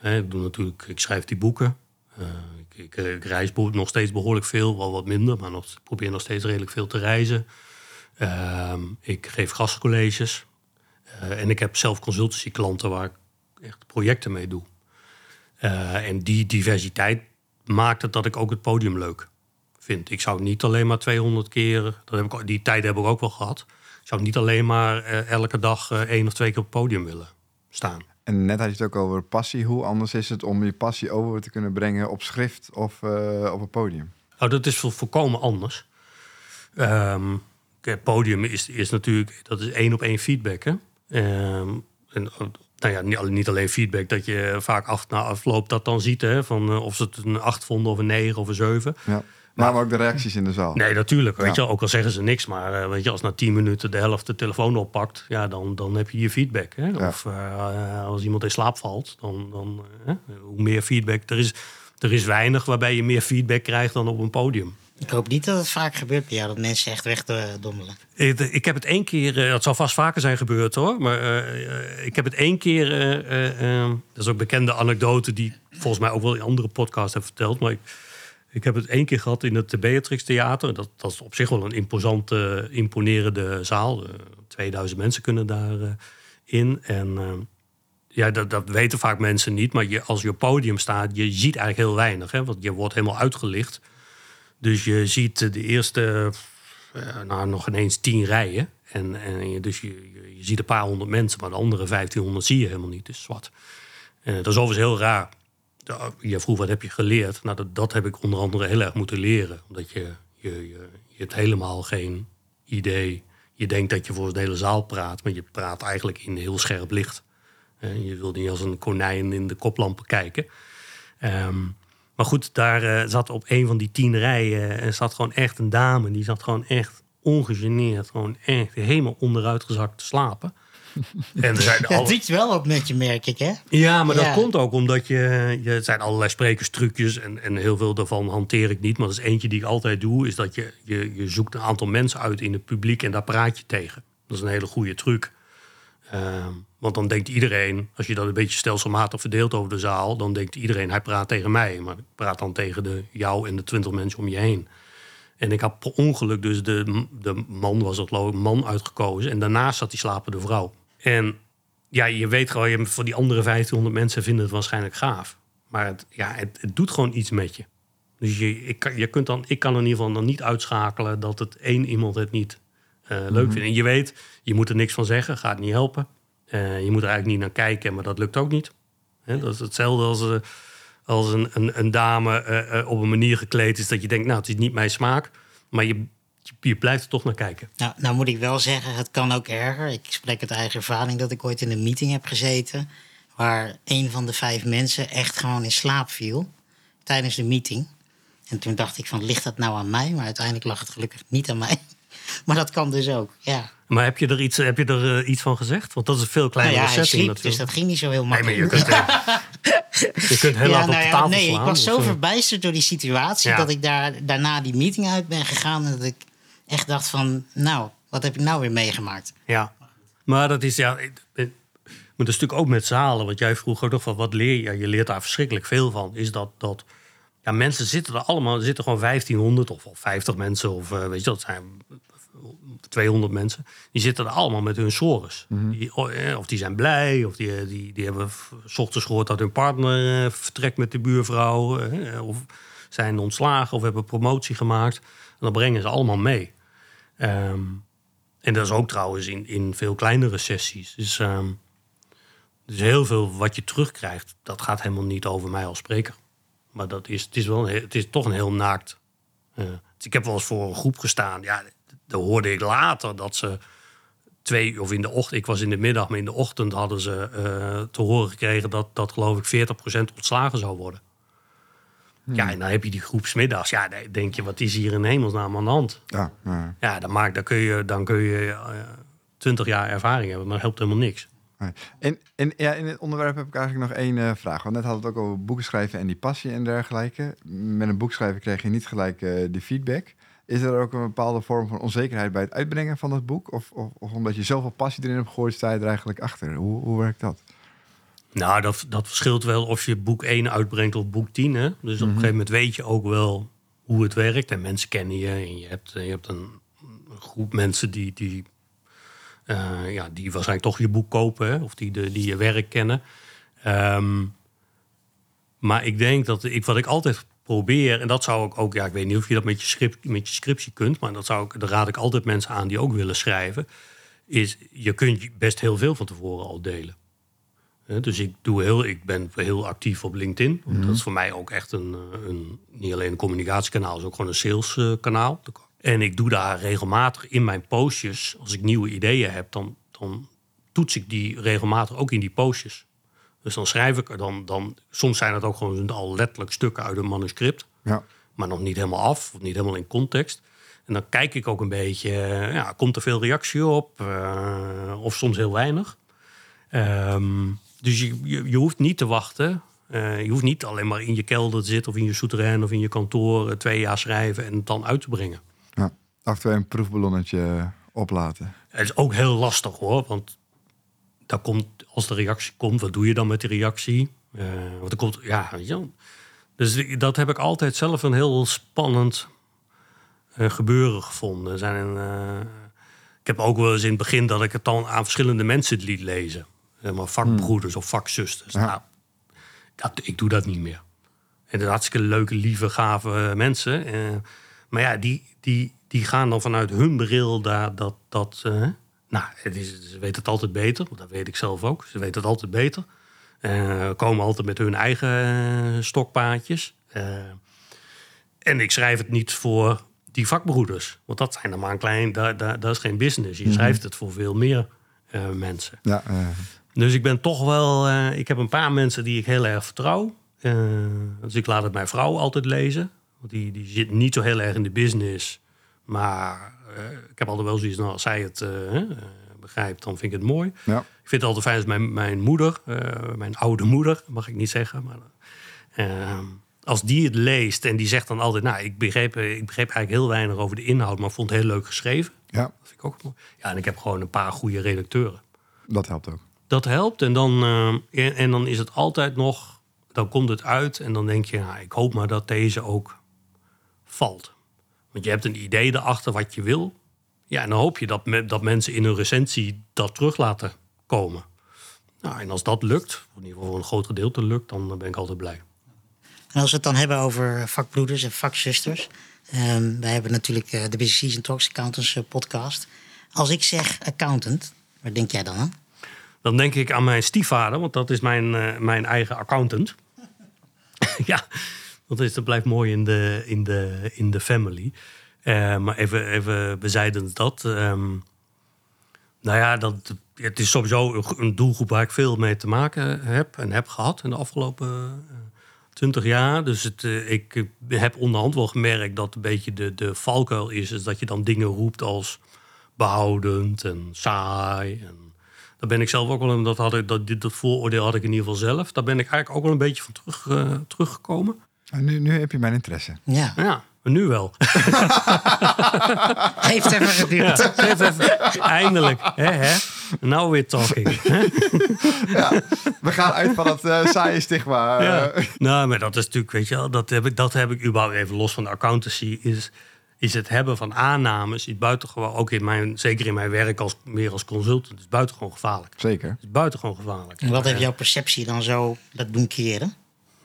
[SPEAKER 3] Ik doe natuurlijk, ik schrijf die boeken. Ik, ik, ik, reis nog steeds behoorlijk veel, wel wat minder, maar nog, probeer nog steeds redelijk veel te reizen. Um, ik geef gastcolleges. Uh, en ik heb zelf consultancy klanten waar ik echt projecten mee doe. Uh, en die diversiteit maakt het dat ik ook het podium leuk vind. Ik zou niet alleen maar 200 keer, dat heb ik, die tijd heb ik ook wel gehad. Ik zou niet alleen maar uh, elke dag uh, één of twee keer op het podium willen staan.
[SPEAKER 1] En net had je het ook over passie. Hoe anders is het om je passie over te kunnen brengen op schrift of op een podium?
[SPEAKER 3] Nou, dat is volkomen anders. Um, podium is, is natuurlijk, dat is één op één feedback. Hè? Um, en nou ja, niet alleen feedback, dat je vaak af, na afloop dat dan ziet. Hè, van uh, of ze het een 8 vonden of een 9 of een 7.
[SPEAKER 1] Ja. Maar, maar ook de reacties in de zaal.
[SPEAKER 3] Nee, natuurlijk. Weet ja. je, ook al zeggen ze niks. Maar uh, weet je, als na 10 minuten de helft de telefoon oppakt, ja, dan, dan heb je je feedback. Hè? Ja. Of uh, als iemand in slaap valt, dan, dan hoe meer feedback. Er is, er is weinig waarbij je meer feedback krijgt dan op een podium.
[SPEAKER 2] Ik hoop niet dat het vaak gebeurt jou, dat mensen echt wegdommelen.
[SPEAKER 3] Ik, ik heb het één keer, het zal vast vaker zijn gebeurd hoor, maar uh, ik heb het één keer, uh, dat is ook bekende anekdote die volgens mij ook wel in andere podcasts heb verteld, maar ik, ik heb het één keer gehad in het Beatrix Theater. Dat, dat is op zich wel een imposante, imponerende zaal. 2000 mensen kunnen daarin. in. En ja, dat, dat weten vaak mensen niet, maar je, als je op podium staat, je ziet eigenlijk heel weinig, hè, want je wordt helemaal uitgelicht. Dus je ziet de eerste, uh, nou nog ineens tien rijen. En, en dus je, je, ziet een paar honderd mensen, maar de andere 1500 zie je helemaal niet. Dus zwart. Uh, dat is overigens heel raar. Je vroeg wat heb je geleerd? Nou, dat, dat heb ik onder andere heel erg moeten leren. Omdat je, je, je, je hebt helemaal geen idee. Je denkt dat je voor de hele zaal praat, maar je praat eigenlijk in heel scherp licht. Je wil niet als een konijn in de koplampen kijken. Um, maar goed, daar uh, zat op een van die tien rijen uh, zat gewoon echt een dame. Die zat gewoon echt ongegeneerd, gewoon echt helemaal onderuitgezakt te slapen.
[SPEAKER 2] en er zijn alle... Doet wel ook met je, merk ik, hè?
[SPEAKER 3] Ja, maar ja. dat komt ook omdat je... je het zijn allerlei sprekerstrucjes en, en heel veel daarvan hanteer ik niet. Maar dat is eentje die ik altijd doe, is dat je, je, je zoekt een aantal mensen uit in het publiek en daar praat je tegen. Dat is een hele goede truc. Uh, want dan denkt iedereen, als je dat een beetje stelselmatig verdeelt over de zaal, dan denkt iedereen, hij praat tegen mij. Maar ik praat dan tegen de, jou en de twintig mensen om je heen. En ik had per ongeluk dus de, de man, was ik, man uitgekozen. En daarnaast zat die slapende vrouw. En ja, je weet gewoon, je, voor die andere 1500 mensen vinden het waarschijnlijk gaaf. Maar het, ja, het, doet gewoon iets met je. Dus je, ik, je kunt dan, ik kan in ieder geval dan niet uitschakelen dat het één iemand het niet leuk mm -hmm. vindt. En je weet, je moet er niks van zeggen, gaat niet helpen. Uh, je moet er eigenlijk niet naar kijken, maar dat lukt ook niet. He, dat is hetzelfde als, uh, als een, een, een dame op een manier gekleed is dat je denkt, nou, het is niet mijn smaak. Maar je, je blijft er toch naar kijken.
[SPEAKER 2] Nou, nou moet ik wel zeggen, het kan ook erger. Ik spreek uit eigen ervaring dat ik ooit in een meeting heb gezeten... waar een van de vijf mensen echt gewoon in slaap viel tijdens de meeting. En toen dacht ik van, ligt dat nou aan mij? Maar uiteindelijk lag het gelukkig niet aan mij. Maar dat kan dus ook, ja.
[SPEAKER 3] Maar heb je er iets, heb je er, uh, iets van gezegd? Want dat is een veel kleinere
[SPEAKER 2] nou ja,
[SPEAKER 3] setting
[SPEAKER 2] sliep, Dus dat ging niet zo heel makkelijk.
[SPEAKER 3] Nee, maar je kunt, Je kunt heel hard op
[SPEAKER 2] nou
[SPEAKER 3] tafel
[SPEAKER 2] nee,
[SPEAKER 3] slaan.
[SPEAKER 2] ik was zo verbijsterd door die situatie
[SPEAKER 3] Ja.
[SPEAKER 2] dat ik daar, daarna die meeting uit ben gegaan. En dat ik echt dacht van, nou, wat heb ik nou weer meegemaakt?
[SPEAKER 3] Ja, maar dat is ja. ik- Maar dat is natuurlijk ook met zalen. Want jij vroeg ook nog van wat leer je? Ja, je leert daar verschrikkelijk veel van. Is dat, dat ja, mensen zitten er allemaal, er zitten gewoon 1500 of, of 50 mensen of eh, weet je, dat zijn 200 mensen. Die zitten er allemaal met hun sores. Die, oh, eh, of die zijn blij, of die, die, die hebben 's ochtends gehoord dat hun partner eh, vertrekt met de buurvrouw. eh, of zijn ontslagen of hebben promotie gemaakt. En dat brengen ze allemaal mee. Ehm, en dat is ook trouwens in, in veel kleinere sessies. Dus, ehm, dus heel veel wat je terugkrijgt, dat gaat helemaal niet over mij als spreker. Maar dat is, het, is wel een het is toch een heel naakt. eh, dus ik heb wel eens voor een groep gestaan. Ja, dan hoorde ik later dat ze twee of in de ochtend, ik was in de middag, maar in de ochtend hadden ze eh, te horen gekregen dat, dat geloof ik 40% ontslagen zou worden. Ja, en dan heb je die groep 's middags. Ja, dan denk je, wat is hier in hemelsnaam aan de hand?
[SPEAKER 1] Ja, ja.
[SPEAKER 3] Ja, dan, maakt, dan kun je, dan kun je twintig jaar ervaring hebben, maar dat helpt helemaal niks.
[SPEAKER 1] En, en ja, in het onderwerp heb ik eigenlijk nog één eh, vraag. Want net hadden we het ook over boeken schrijven en die passie en dergelijke. Met een boek schrijven krijg je niet gelijk eh die feedback. Is er ook een bepaalde vorm van onzekerheid bij het uitbrengen van het boek? Of, of, of omdat je zoveel passie erin hebt gegooid, sta je er eigenlijk achter? Hoe, hoe werkt dat?
[SPEAKER 3] Nou, dat, dat verschilt wel of je boek 1 uitbrengt of boek 10. Hè? Dus op een gegeven moment weet je ook wel hoe het werkt. En mensen kennen je. En je hebt, je hebt een, groep mensen die, die, eh, ja, die waarschijnlijk toch je boek kopen. Hè? Of die, de, die je werk kennen. Ehm, maar ik denk dat ik, wat ik altijd probeer, en dat zou ik ook, ja, ik weet niet of je dat met je, script, met je scriptie kunt, maar dat zou ik, daar raad ik altijd mensen aan die ook willen schrijven, is je kunt best heel veel van tevoren al delen. Dus ik, doe heel, ik ben heel actief op LinkedIn. Want Dat is voor mij ook echt een, eh, een, niet alleen een communicatiekanaal, is ook gewoon een saleskanaal. En ik doe daar regelmatig in mijn postjes, als ik nieuwe ideeën heb, dan, dan toets ik die regelmatig ook in die postjes. Dus dan schrijf ik er dan, dan, soms zijn het ook gewoon al letterlijk stukken uit een manuscript,
[SPEAKER 1] Ja,
[SPEAKER 3] maar nog niet helemaal af, of niet helemaal in context. En dan kijk ik ook een beetje, eh, ja, komt er veel reactie op, eh, of soms heel weinig. Ehm, dus je, je, je hoeft niet te wachten. Eh, je hoeft niet alleen maar in je kelder te zitten of in je souterrain of in je kantoor twee jaar schrijven en het dan uit te brengen.
[SPEAKER 1] ja. toe een proefballonnetje oplaten.
[SPEAKER 3] Het is ook heel lastig hoor, want daar komt, als de reactie komt, wat doe je dan met die reactie? Eh, want er komt, ja. Dus dat heb ik altijd zelf een heel spannend eh, gebeuren gevonden. Er Zijn, eh, ik heb ook wel eens in het begin dat ik het dan aan verschillende mensen liet lezen. Zeg maar vakbroeders of vakzusters.
[SPEAKER 1] Ja.
[SPEAKER 3] Nou, dat, ik doe dat niet meer. En dat hartstikke leuke, lieve, gave mensen. Maar ja, die, die, die gaan dan vanuit hun bril daar dat... dat nou, het is, ze weten het altijd beter. Dat weet ik zelf ook. Ze weten het altijd beter. Eh, komen altijd met hun eigen eh, stokpaardjes. Eh, en ik schrijf het niet voor die vakbroeders. Want dat zijn er maar een klein... Dat is geen business. Je schrijft het voor veel meer mensen.
[SPEAKER 1] Ja,
[SPEAKER 3] Dus ik ben toch wel. ik heb een paar mensen die ik heel erg vertrouw. Dus ik laat het mijn vrouw altijd lezen. Want die, die zit niet zo heel erg in de business. Maar ik heb altijd wel zoiets. Nou, als zij het eh, eh, begrijpt, dan vind ik het mooi.
[SPEAKER 1] ja.
[SPEAKER 3] Ik vind het altijd fijn als mijn, mijn moeder, eh, mijn oude moeder, mag ik niet zeggen. Maar, eh, als die het leest en die zegt dan altijd. Nou, ik begreep, eh, ik begreep eigenlijk heel weinig over de inhoud. Maar vond het heel leuk geschreven.
[SPEAKER 1] ja,
[SPEAKER 3] Dat vind ik ook mooi. Ja, en ik heb gewoon een paar goede redacteuren
[SPEAKER 1] dat helpt ook.
[SPEAKER 3] dat helpt. En dan, eh, en, en dan is het altijd nog, dan komt het uit en dan denk je, nou, ik hoop maar dat deze ook valt. Want je hebt een idee erachter wat je wil. Ja, en dan hoop je dat, me- dat mensen in hun recensie dat terug laten komen. Nou, en als dat lukt, of in ieder geval voor een groot gedeelte lukt, dan ben ik altijd blij.
[SPEAKER 2] En als we het dan hebben over vakbroeders en vakzusters. ehm, wij hebben natuurlijk eh, de Business Season Talks Accountants eh, podcast. Als ik zeg accountant, waar denk jij dan aan?
[SPEAKER 3] Dan denk ik aan mijn stiefvader, want dat is mijn, eh, mijn eigen accountant. ja, dat, is, dat blijft mooi in de, in de, in de family. Eh, maar even, even bezijdend dat. ehm, nou ja, dat, het is sowieso een- doelgroep waar ik veel mee te maken heb en heb gehad in de afgelopen twintig jaar. Dus het, eh, ik heb onderhand wel gemerkt dat een beetje de, de valkuil is, is dat je dan dingen roept als behoudend en saai. En Daar ben ik zelf ook wel dat, had ik, dat, dat vooroordeel had ik in ieder geval zelf. Daar ben ik eigenlijk ook wel een beetje van terug, eh, teruggekomen.
[SPEAKER 1] En nu, nu heb je mijn interesse.
[SPEAKER 2] Ja,
[SPEAKER 3] Ja, nu wel.
[SPEAKER 2] heeft even geduurd.
[SPEAKER 3] Even, eindelijk. Hè, hè? Now we're talking. hè?
[SPEAKER 1] We gaan uit van dat eh, saaie stigma. eh.
[SPEAKER 3] Ja. Nou, maar dat is natuurlijk, weet je wel, dat heb ik, dat heb ik überhaupt even los van de accountancy. Is, is het hebben van aannames, is buitengewoon, ook in mijn, zeker in mijn werk als, meer als consultant, is buitengewoon gevaarlijk.
[SPEAKER 1] Zeker.
[SPEAKER 3] Is buitengewoon gevaarlijk.
[SPEAKER 2] En wat heeft jouw perceptie dan zo dat doen keren?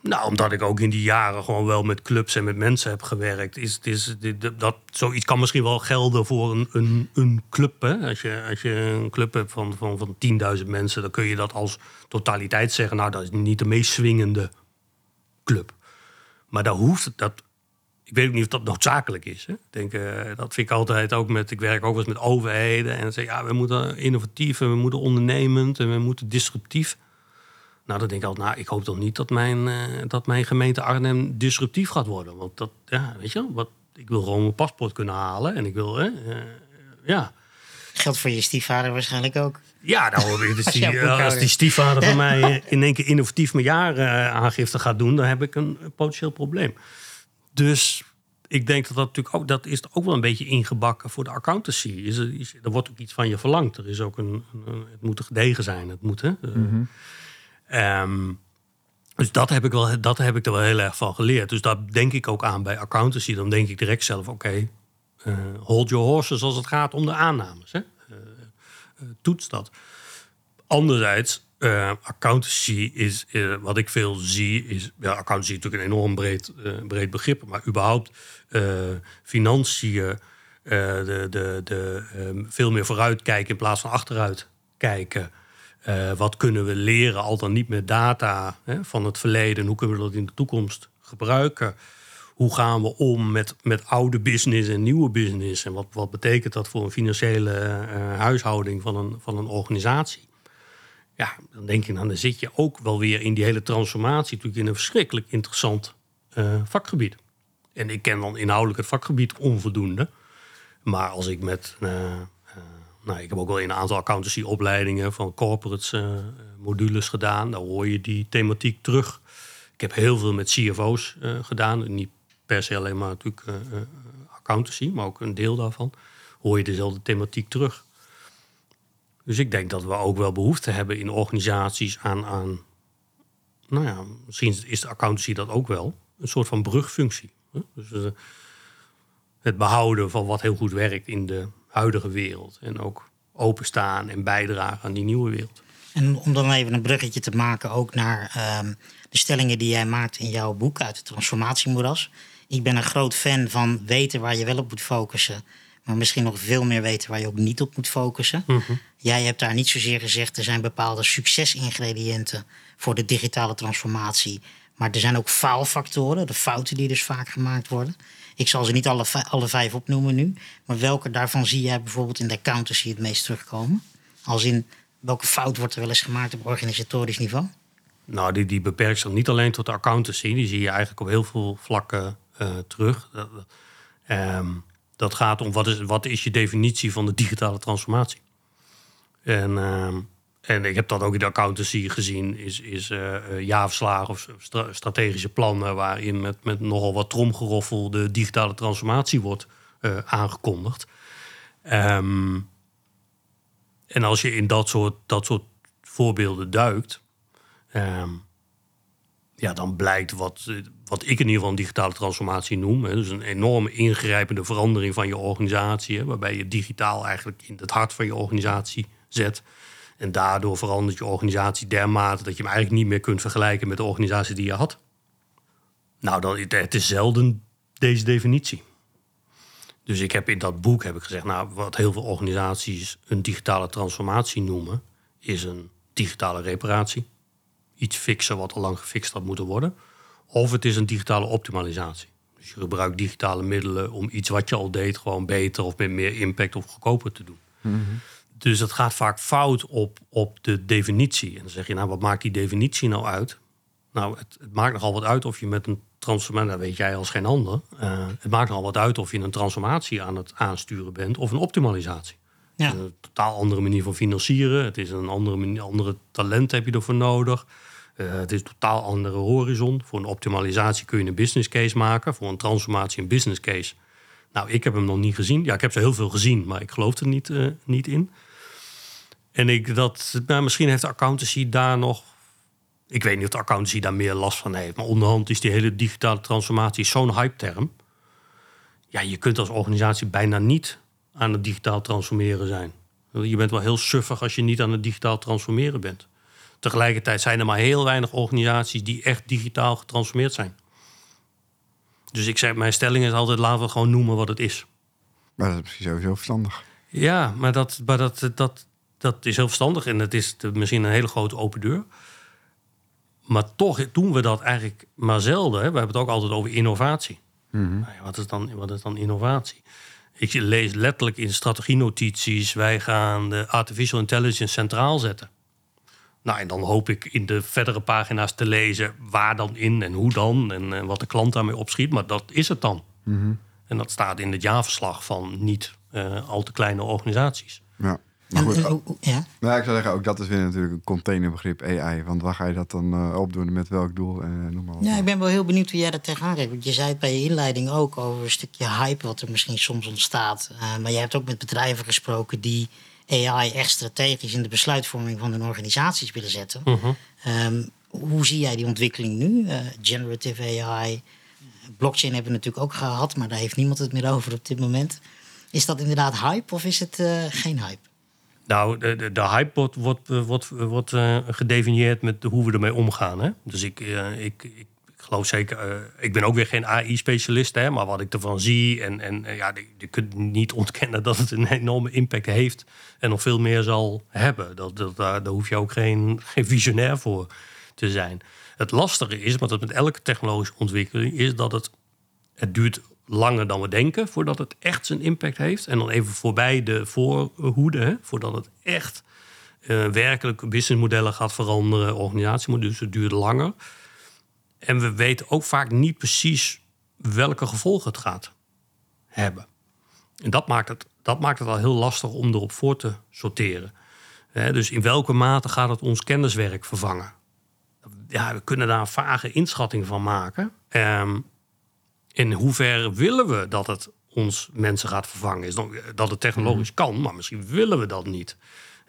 [SPEAKER 3] Nou, omdat ik ook in die jaren gewoon wel met clubs en met mensen heb gewerkt. Is, dit- dat, zoiets kan misschien wel gelden voor een, een, een club. Hè? Als, je, als je een club hebt van, van, van 10.000 mensen, dan kun je dat als totaliteit zeggen. Nou, dat is niet de meest swingende club. Maar daar hoeft. Dat, ik weet ook niet of dat noodzakelijk is. Hè? Denk, eh, dat vind ik altijd ook met. Ik werk ook wel eens met overheden. En dan zeg ja, we moeten innovatief en we moeten ondernemend en we moeten disruptief. Nou, dan denk ik altijd, nou, ik hoop toch niet dat mijn, eh, dat mijn gemeente Arnhem disruptief gaat worden. Want dat, ja, weet je wel, wat, ik wil gewoon mijn paspoort kunnen halen. En ik wil, hè, eh, ja.
[SPEAKER 2] Geldt voor je stiefvader waarschijnlijk ook.
[SPEAKER 3] Ja, nou, hoor ik,
[SPEAKER 2] Als
[SPEAKER 3] die, eh, als die stiefvader van mij in één keer innovatief mijn jaaraangifte gaat doen, dan heb ik een potentieel probleem. Dus ik denk dat dat natuurlijk ook, dat is ook wel een beetje ingebakken voor de accountancy. Is er, is, er wordt ook iets van je verlangd. Er is ook een, een- het moet gedegen zijn. Het moet, hè. Eh, ehm, dus dat heb, ik wel, dat heb ik er wel heel erg van geleerd. Dus daar denk ik ook aan bij accountancy. Dan denk ik direct zelf, oké, eh, hold your horses als het gaat om de aannames. Hè? Eh, eh, toets dat. Anderzijds, accountancy is, wat ik veel zie, is... Ja, accountancy is natuurlijk een enorm breed, breed begrip. Maar überhaupt financiën, de, de, de, ehm, veel meer vooruitkijken in plaats van achteruit kijken. Eh, wat kunnen we leren, al dan niet met data hè, van het verleden? Hoe kunnen we dat in de toekomst gebruiken? Hoe gaan we om met, met oude business en nieuwe business? En wat, wat betekent dat voor een financiële eh, huishouding van een, van een organisatie? Ja, dan denk je, nou, dan zit je ook wel weer in die hele transformatie, natuurlijk in een verschrikkelijk interessant eh, vakgebied. En ik ken dan inhoudelijk het vakgebied onvoldoende. Maar als ik met. Nou, ik heb ook wel een aantal accountancy-opleidingen van corporates eh, modules gedaan. Daar hoor je die thematiek terug. Ik heb heel veel met CFO's eh, gedaan. Niet per se alleen maar natuurlijk eh, accountancy, maar ook een deel daarvan. Hoor je dezelfde thematiek terug. Dus ik denk dat we ook wel behoefte hebben in organisaties aan, aan nou ja, misschien is de accountancy dat ook wel, een soort van brugfunctie. Dus het behouden van wat heel goed werkt in de huidige wereld. En ook openstaan en bijdragen aan die nieuwe wereld.
[SPEAKER 2] En om dan even een bruggetje te maken ook naar ehm, de stellingen die jij maakt in jouw boek uit het transformatiemoeras. Ik ben een groot fan van weten waar je wel op moet focussen. Maar misschien nog veel meer weten waar je ook niet op moet focussen. Jij hebt daar niet zozeer gezegd, er zijn bepaalde succesingrediënten voor de digitale transformatie. Maar er zijn ook faalfactoren, de fouten die dus vaak gemaakt worden. Ik zal ze niet alle, alle vijf opnoemen nu. Maar welke daarvan zie jij bijvoorbeeld in de accountancy het meest terugkomen? Als in welke fout wordt er wel eens gemaakt op organisatorisch niveau?
[SPEAKER 3] Nou, die, die beperkt zich niet alleen tot de accountancy. Die zie je eigenlijk op heel veel vlakken eh, terug. Dat, ehm, dat gaat om wat is, wat is je definitie van de digitale transformatie. En, ehm, en ik heb dat ook in de accountancy gezien. Is, is eh, jaarverslagen of stra- strategische plannen... waarin met, met nogal wat tromgeroffel de digitale transformatie wordt eh, aangekondigd. Ehm, en als je in dat soort, dat soort voorbeelden duikt... Ehm, ja, dan blijkt wat, wat ik in ieder geval een digitale transformatie noem. Hè, dus een enorme ingrijpende verandering van je organisatie. Hè, waarbij je digitaal eigenlijk in het hart van je organisatie zet. En daardoor verandert je organisatie dermate dat je hem eigenlijk niet meer kunt vergelijken met de organisatie die je had. Nou, dan, het is zelden deze definitie. Dus ik heb in dat boek heb ik gezegd, nou, wat heel veel organisaties een digitale transformatie noemen, is een digitale reparatie iets fixen wat al lang gefixt had moeten worden. Of het is een digitale optimalisatie. Dus je gebruikt digitale middelen om iets wat je al deed gewoon beter of met meer impact of goedkoper te doen. Dus het gaat vaak fout op, op de definitie. En dan zeg je, nou, wat maakt die definitie nou uit? Nou, het, het maakt nogal wat uit of je met een transformatie, dat weet jij als geen ander. eh, het maakt nogal wat uit of je een transformatie aan het aansturen bent of een optimalisatie.
[SPEAKER 2] Ja.
[SPEAKER 3] Het is een totaal andere manier van financieren. Het is een andere, manier, andere talent heb je ervoor nodig. Eh, het is een totaal andere horizon. Voor een optimalisatie kun je een business case maken. Voor een transformatie een business case. Nou, ik heb hem nog niet gezien. Ja, ik heb ze heel veel gezien, maar ik geloof er niet, eh, niet in. En ik dat, nou, misschien heeft de accountancy daar nog. Ik weet niet of de accountancy daar meer last van heeft. Maar onderhand is die hele digitale transformatie zo'n hype-term. Ja, je kunt als organisatie bijna niet aan het digitaal transformeren zijn. Je bent wel heel suffig als je niet aan het digitaal transformeren bent. Tegelijkertijd zijn er maar heel weinig organisaties die echt digitaal getransformeerd zijn. Dus ik zeg, mijn stelling is altijd: laten we gewoon noemen wat het is.
[SPEAKER 1] Maar dat is misschien sowieso verstandig.
[SPEAKER 3] Ja, maar dat, maar dat, dat, dat is heel verstandig en het is de- misschien een hele grote open deur. Maar toch doen we dat eigenlijk maar zelden. Hè. We hebben het ook altijd over innovatie. Nou ja, wat, is dan, wat is dan innovatie? Ik lees letterlijk in strategienotities: wij gaan de artificial intelligence centraal zetten. Nou, en dan hoop ik in de verdere pagina's te lezen waar dan in en hoe dan en, wat de klant daarmee opschiet. Maar dat is het dan. En dat staat in het jaarverslag van niet eh, al te kleine organisaties.
[SPEAKER 1] Ja. Maar goed,
[SPEAKER 2] en-
[SPEAKER 1] ook-
[SPEAKER 2] oh, ja.
[SPEAKER 1] nou, ik zou zeggen, ook dat is weer natuurlijk een containerbegrip AI. Want waar ga je dat dan eh, opdoen, met welk doel en noem maar op.
[SPEAKER 2] Ja, ik ben wel heel benieuwd hoe jij er tegenaan kijkt. Want je zei het bij je inleiding ook over een stukje hype wat er misschien soms ontstaat. Eh, maar jij hebt ook met bedrijven gesproken die AI echt strategisch in de besluitvorming van hun organisaties willen zetten. Ehm, hoe zie jij die ontwikkeling nu? Eh, generative AI, blockchain hebben we natuurlijk ook gehad, maar daar heeft niemand het meer over op dit moment. Is dat inderdaad hype of is het eh, geen hype?
[SPEAKER 3] Nou, de, de, hype wordt, wordt, eh, wordt, wordt eh, gedefinieerd met hoe we ermee omgaan. Hè? Dus ik, eh, ik, ik, geloof zeker, eh, ik ben ook weer geen AI-specialist, maar wat ik ervan zie, en, en eh, ja, je, kunt niet ontkennen dat het een enorme impact heeft en nog veel meer zal hebben. Dat, dat, daar, daar hoef je ook geen, geen visionair voor te zijn. Het lastige is, maar dat met elke technologische ontwikkeling, is dat het, het duurt langer dan we denken voordat het echt zijn impact heeft. En dan even voorbij de voorhoede, voordat het echt eh, werkelijk businessmodellen gaat veranderen, organisatiemodellen. Dus het duurt langer. En we weten ook vaak niet precies welke gevolgen het gaat hebben. En dat maakt het, dat maakt het al heel lastig om erop voor te sorteren. Dus in welke mate gaat het ons kenniswerk vervangen? Ja, we kunnen daar een vage inschatting van maken. Ehm, in hoeverre willen we dat het ons mensen gaat vervangen? Is dat het technologisch kan, maar misschien willen we dat niet.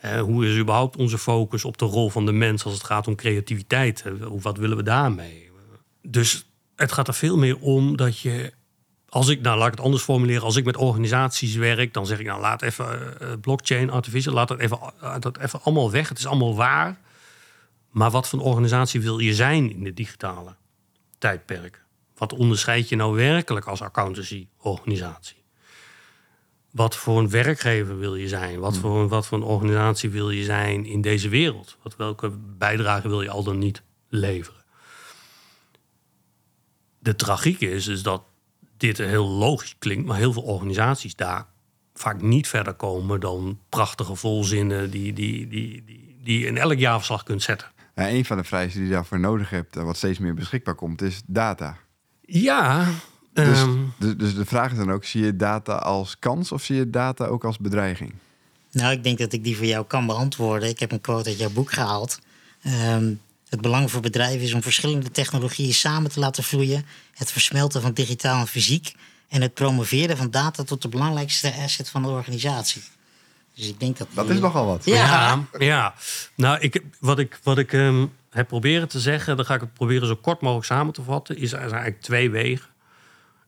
[SPEAKER 3] Eh, hoe is überhaupt onze focus op de rol van de mens als het gaat om creativiteit? Eh, wat willen we daarmee? Dus het gaat er veel meer om dat je. Als ik, nou laat ik het anders formuleren, als ik met organisaties werk, dan zeg ik nou laat even eh, blockchain, artificial, laat dat even, laat dat even allemaal weg. Het is allemaal waar. Maar wat voor organisatie wil je zijn in dit digitale tijdperk? Wat onderscheid je nou werkelijk als accountancy-organisatie? Wat voor een werkgever wil je zijn? Wat voor, wat voor een organisatie wil je zijn in deze wereld? Wat, welke bijdrage wil je al dan niet leveren? De tragiek is, is dat dit heel logisch klinkt, maar heel veel organisaties daar vaak niet verder komen dan prachtige volzinnen die, die, die, die, in elk jaarverslag kunt zetten.
[SPEAKER 1] Ja, een van de vereisten die je daarvoor nodig hebt, eh, wat steeds meer beschikbaar komt, is data.
[SPEAKER 3] Ja,
[SPEAKER 1] Dus,
[SPEAKER 3] ehm,
[SPEAKER 1] dus, dus de vraag is dan ook, zie je data als kans of zie je data ook als bedreiging?
[SPEAKER 2] Nou, ik denk dat ik die voor jou kan beantwoorden. Ik heb een quote uit jouw boek gehaald. Ehm, het belang voor bedrijven is om verschillende technologieën samen te laten vloeien. Het versmelten van digitaal en fysiek. En het promoveren van data tot de belangrijkste asset van de organisatie. Dus ik denk dat.
[SPEAKER 1] Dat
[SPEAKER 2] die-
[SPEAKER 1] is nogal wat.
[SPEAKER 2] Ja.
[SPEAKER 3] Ja, ja. Nou, ik, wat ik, wat ik ehm, heb proberen te zeggen, dan ga ik het proberen zo kort mogelijk samen te vatten, is er zijn eigenlijk twee wegen.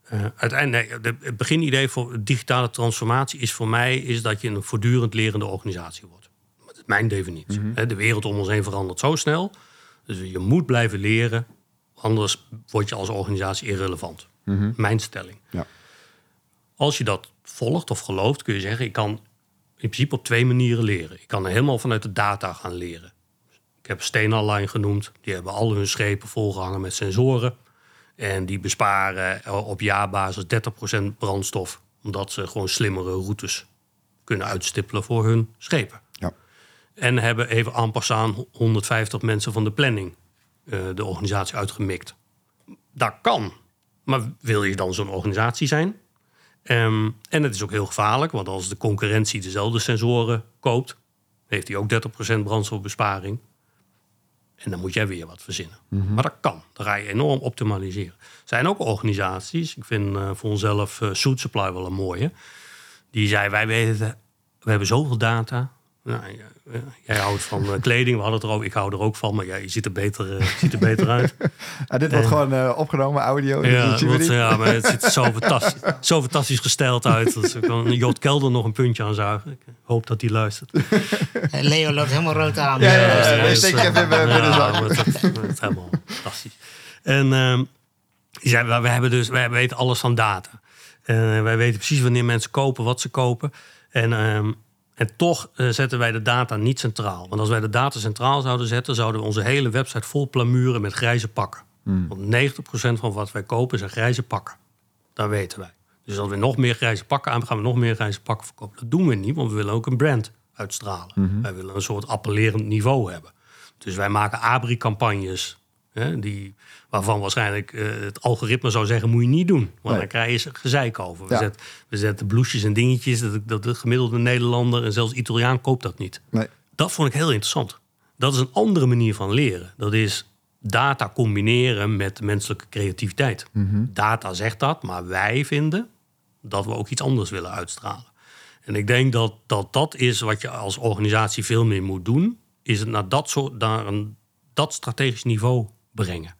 [SPEAKER 3] Eh, uiteindelijk, nee, de- het beginidee voor digitale transformatie is voor mij is dat je een voortdurend lerende organisatie wordt. Dat is mijn definitie. Hè, De wereld om ons heen verandert zo snel. Dus je moet blijven leren, anders word je als organisatie irrelevant. Mijn stelling.
[SPEAKER 1] Ja.
[SPEAKER 3] Als je dat volgt of gelooft, kun je zeggen: ik kan in principe op twee manieren leren. Ik kan helemaal vanuit de data gaan leren. Ik heb Stena Line genoemd. Die hebben al hun schepen volgehangen met sensoren. En die besparen eh, op jaarbasis 30% brandstof. Omdat ze gewoon slimmere routes kunnen uitstippelen voor hun schepen.
[SPEAKER 1] Ja.
[SPEAKER 3] En hebben even en passant 150 mensen van de planning eh, de organisatie uitgemikt. Dat kan. Maar wil je dan zo'n organisatie zijn? Ehm, en het is ook heel gevaarlijk, want als de concurrentie dezelfde sensoren koopt, heeft hij ook 30% brandstofbesparing. En dan moet jij weer wat verzinnen. Maar dat kan. Dan ga je enorm optimaliseren. Er zijn ook organisaties, ik vind uh, voor onszelf uh, Suit Supply wel een mooie. Die zei, wij weten, we hebben zoveel data. Nou, jij houdt van uh, kleding, we hadden het er ook. Ik hou er ook van, maar ja, je ziet er beter, uh, ziet er beter uit.
[SPEAKER 1] ah, dit wordt gewoon uh, opgenomen, audio.
[SPEAKER 3] Ja, ja, maar het ziet er zo fantastisch, zo fantastisch gesteld uit. Dat kan Jot Kelder nog een puntje aan zuigen. Ik hoop dat hij luistert.
[SPEAKER 2] Leo loopt helemaal rood aan.
[SPEAKER 1] Ja, ja, ja, ja, steek even binnen
[SPEAKER 3] ja, het is helemaal fantastisch. En uh, zei, wij, hebben dus, wij weten alles van data. En wij weten precies wanneer mensen kopen, wat ze kopen. En... En toch uh, zetten wij de data niet centraal. Want als wij de data centraal zouden zetten, zouden we onze hele website vol plamuren met grijze pakken. Hmm. Want 90% van wat wij kopen zijn grijze pakken. Dat weten wij. Dus als we nog meer grijze pakken aan, gaan we nog meer grijze pakken verkopen. Dat doen we niet, want we willen ook een brand uitstralen.
[SPEAKER 1] Mhm.
[SPEAKER 3] Wij willen een soort appellerend niveau hebben. Dus wij maken abri-campagnes. Hè, die, waarvan waarschijnlijk uh, het algoritme zou zeggen, moet je niet doen. Want
[SPEAKER 1] Nee.
[SPEAKER 3] dan krijg je gezeik over. We,
[SPEAKER 1] Ja.
[SPEAKER 3] zetten, we zetten bloesjes en dingetjes. Dat, dat de gemiddelde Nederlander en zelfs Italiaan koopt dat niet.
[SPEAKER 1] Nee.
[SPEAKER 3] Dat vond ik heel interessant. Dat is een andere manier van leren. Dat is data combineren met menselijke creativiteit. Data zegt dat, maar wij vinden dat we ook iets anders willen uitstralen. En ik denk dat dat, dat is wat je als organisatie veel meer moet doen. Is het naar dat, soort, naar een, dat strategisch niveau brengen.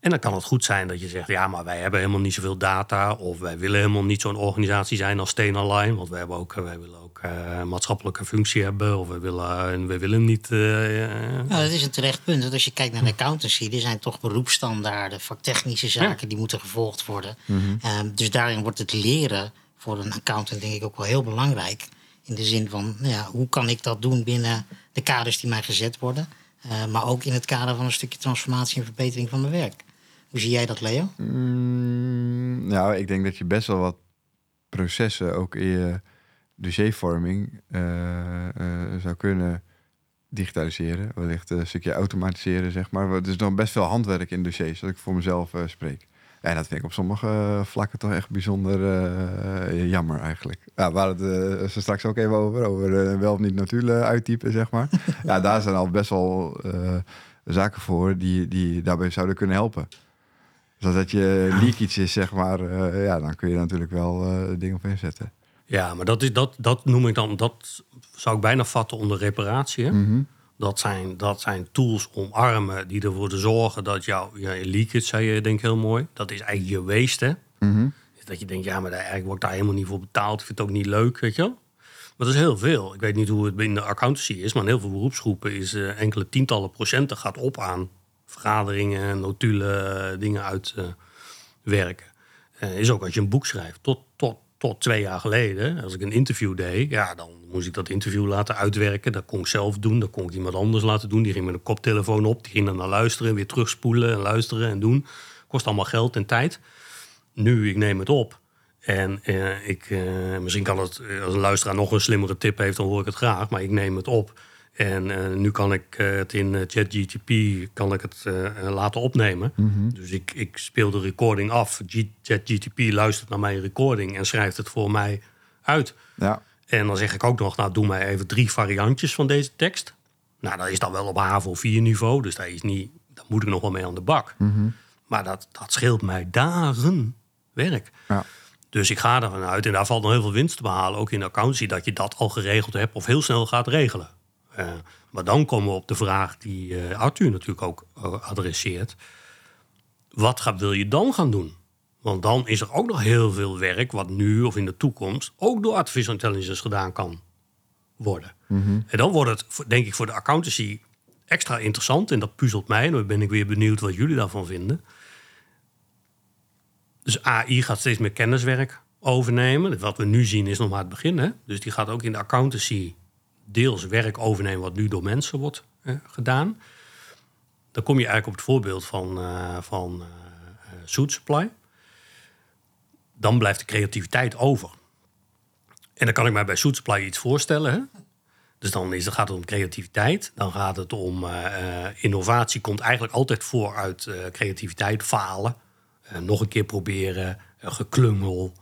[SPEAKER 3] En dan kan het goed zijn dat je zegt, ja, maar wij hebben helemaal niet zoveel data. Of wij willen helemaal niet zo'n organisatie zijn als Stena Line. Want wij, hebben ook, wij willen ook eh, een maatschappelijke functie hebben. Of we willen, en we willen niet... eh, eh,
[SPEAKER 2] Nou, dat is een terecht punt. Want als je kijkt naar de accountancy, er zijn toch beroepsstandaarden, vaktechnische zaken die moeten gevolgd worden. Ehm, dus daarin wordt het leren voor een accountant denk ik ook wel heel belangrijk. In de zin van, nou ja, hoe kan ik dat doen binnen de kaders die mij gezet worden. Eh, maar ook in het kader van een stukje transformatie en verbetering van mijn werk. Hoe zie jij dat, Leo?
[SPEAKER 1] Mm, nou, ik denk dat je best wel wat processen ook in je dossiervorming eh, eh, zou kunnen digitaliseren. Wellicht een stukje automatiseren, zeg maar. Er is nog best veel handwerk in dossiers, als ik voor mezelf spreek. En dat vind ik op sommige vlakken toch echt bijzonder eh, jammer eigenlijk. Ja, waar het eh, ze straks ook even over, over eh, wel of niet notulen uittypen, zeg maar. ja, daar zijn al best wel zaken voor die, die daarbij zouden kunnen helpen. Dus dat je leakage is, zeg maar, ja, dan kun je natuurlijk wel dingen op inzetten.
[SPEAKER 3] Ja, maar dat, is, dat, dat noem ik dan, dat zou ik bijna vatten onder reparatie. hè.
[SPEAKER 1] Mhm.
[SPEAKER 3] Dat, zijn, dat zijn tools omarmen die ervoor te zorgen dat jouw ja, leakage, zei je denk ik heel mooi, dat is eigenlijk je waste. Hè?
[SPEAKER 1] Mhm.
[SPEAKER 3] Dat je denkt, ja, maar daar, eigenlijk wordt daar helemaal niet voor betaald. Ik vind het ook niet leuk, weet je wel. Maar dat is heel veel. Ik weet niet hoe het binnen de accountancy is, maar in heel veel beroepsgroepen is eh, enkele tientallen procenten gaat op aan vergaderingen, notulen, eh, dingen uitwerken. Eh, is ook als je een boek schrijft. Tot, tot, tot twee jaar geleden, als ik een interview deed, ja, dan moest ik dat interview laten uitwerken. Dat kon ik zelf doen, dat kon ik iemand anders laten doen. Die ging met een koptelefoon op, die ging dan naar luisteren, weer terugspoelen en luisteren en doen. Kost allemaal geld en tijd. Nu, ik neem het op. En eh, ik, eh, misschien kan het, eh, als een luisteraar nog een slimmere tip heeft, dan hoor ik het graag. Maar ik neem het op. En eh, nu kan ik eh, het in ChatGTP kan ik het laten opnemen. Dus ik, ik speel de recording af. ChatGTP luistert naar mijn recording en schrijft het voor mij uit.
[SPEAKER 1] Ja,
[SPEAKER 3] En dan zeg ik ook nog, nou doe mij even drie variantjes van deze tekst. Nou, dat is dan wel op HAVO 4 niveau, dus daar, is niet, daar moet ik nog wel mee aan de bak. Maar dat, dat scheelt mij dagen werk.
[SPEAKER 1] ja.
[SPEAKER 3] Dus ik ga ervan uit, en daar valt nog heel veel winst te behalen, ook in de accountancy, dat je dat al geregeld hebt of heel snel gaat regelen. Eh, maar dan komen we op de vraag die eh, Arthur natuurlijk ook eh, adresseert. Wat ga, wil je dan gaan doen? Want dan is er ook nog heel veel werk wat nu of in de toekomst ook door artificial intelligence gedaan kan worden. En dan wordt het, denk ik, voor de accountancy extra interessant. En dat puzzelt mij. En dan ben ik weer benieuwd wat jullie daarvan vinden. Dus AI gaat steeds meer kenniswerk overnemen. Wat we nu zien is nog maar het begin. Hè? Dus die gaat ook in de accountancy deels werk overnemen wat nu door mensen wordt eh, gedaan. Dan kom je eigenlijk op het voorbeeld van, eh van eh, Suit Supply. Dan blijft de creativiteit over. En dan kan ik mij bij Suit Supply iets voorstellen. Hè? Dus dan is, dan gaat het om creativiteit. Dan gaat het om eh, innovatie. Komt eigenlijk altijd voor uit eh, creativiteit, falen. Eh, nog een keer proberen, geklungel.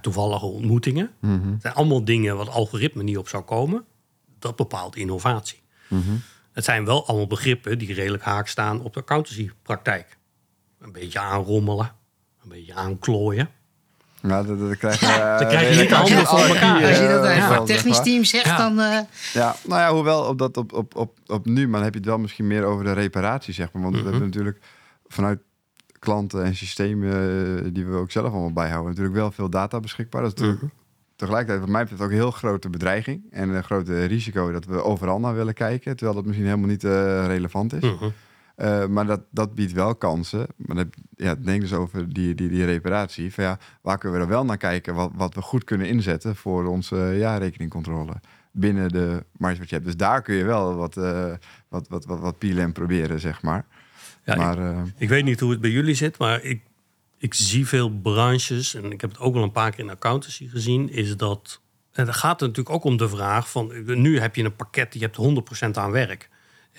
[SPEAKER 3] toevallige ontmoetingen. Het zijn allemaal dingen wat algoritme niet op zou komen. Dat bepaalt innovatie. Het zijn wel allemaal begrippen die redelijk haak staan op de accountancypraktijk. Een beetje aanrommelen, een beetje aanklooien.
[SPEAKER 1] Ja, dat, dat krijg je, eh,
[SPEAKER 3] Dan krijg je
[SPEAKER 1] dat
[SPEAKER 3] niet de
[SPEAKER 1] krijg
[SPEAKER 3] handen voor
[SPEAKER 1] allergie,
[SPEAKER 3] elkaar.
[SPEAKER 2] Als je dat
[SPEAKER 1] zeg
[SPEAKER 2] het technisch team zegt,
[SPEAKER 3] Ja.
[SPEAKER 2] dan... eh,
[SPEAKER 1] Ja, nou ja, hoewel op, dat, op, op, op, op nu, maar dan heb je het wel misschien meer over de reparatie, zeg maar. Want
[SPEAKER 3] Mhm.
[SPEAKER 1] we hebben natuurlijk vanuit klanten en systemen eh, die we ook zelf allemaal bijhouden, natuurlijk wel veel data beschikbaar. Dat is natuurlijk
[SPEAKER 3] Mhm.
[SPEAKER 1] tegelijkertijd, wat mij betreft, ook een heel grote bedreiging en een grote risico dat we overal naar willen kijken, terwijl dat misschien helemaal niet eh, relevant is.
[SPEAKER 3] Mhm.
[SPEAKER 1] Eh, maar dat, dat biedt wel kansen. Maar ja, denk dus over die, die, die reparatie. Van ja, waar kunnen we er wel naar kijken wat, wat we goed kunnen inzetten voor onze eh, jaarrekeningcontrole binnen de marge wat je hebt. Dus daar kun je wel wat, eh wat, wat, wat, wat PLM proberen, zeg maar.
[SPEAKER 3] Ja,
[SPEAKER 1] maar
[SPEAKER 3] Ik weet niet hoe het bij jullie zit, maar ik, ik zie veel branches, en ik heb het ook wel een paar keer in accountancy gezien, is dat. En dan gaat het natuurlijk ook om de vraag van. Nu heb je een pakket, je hebt 100% aan werk.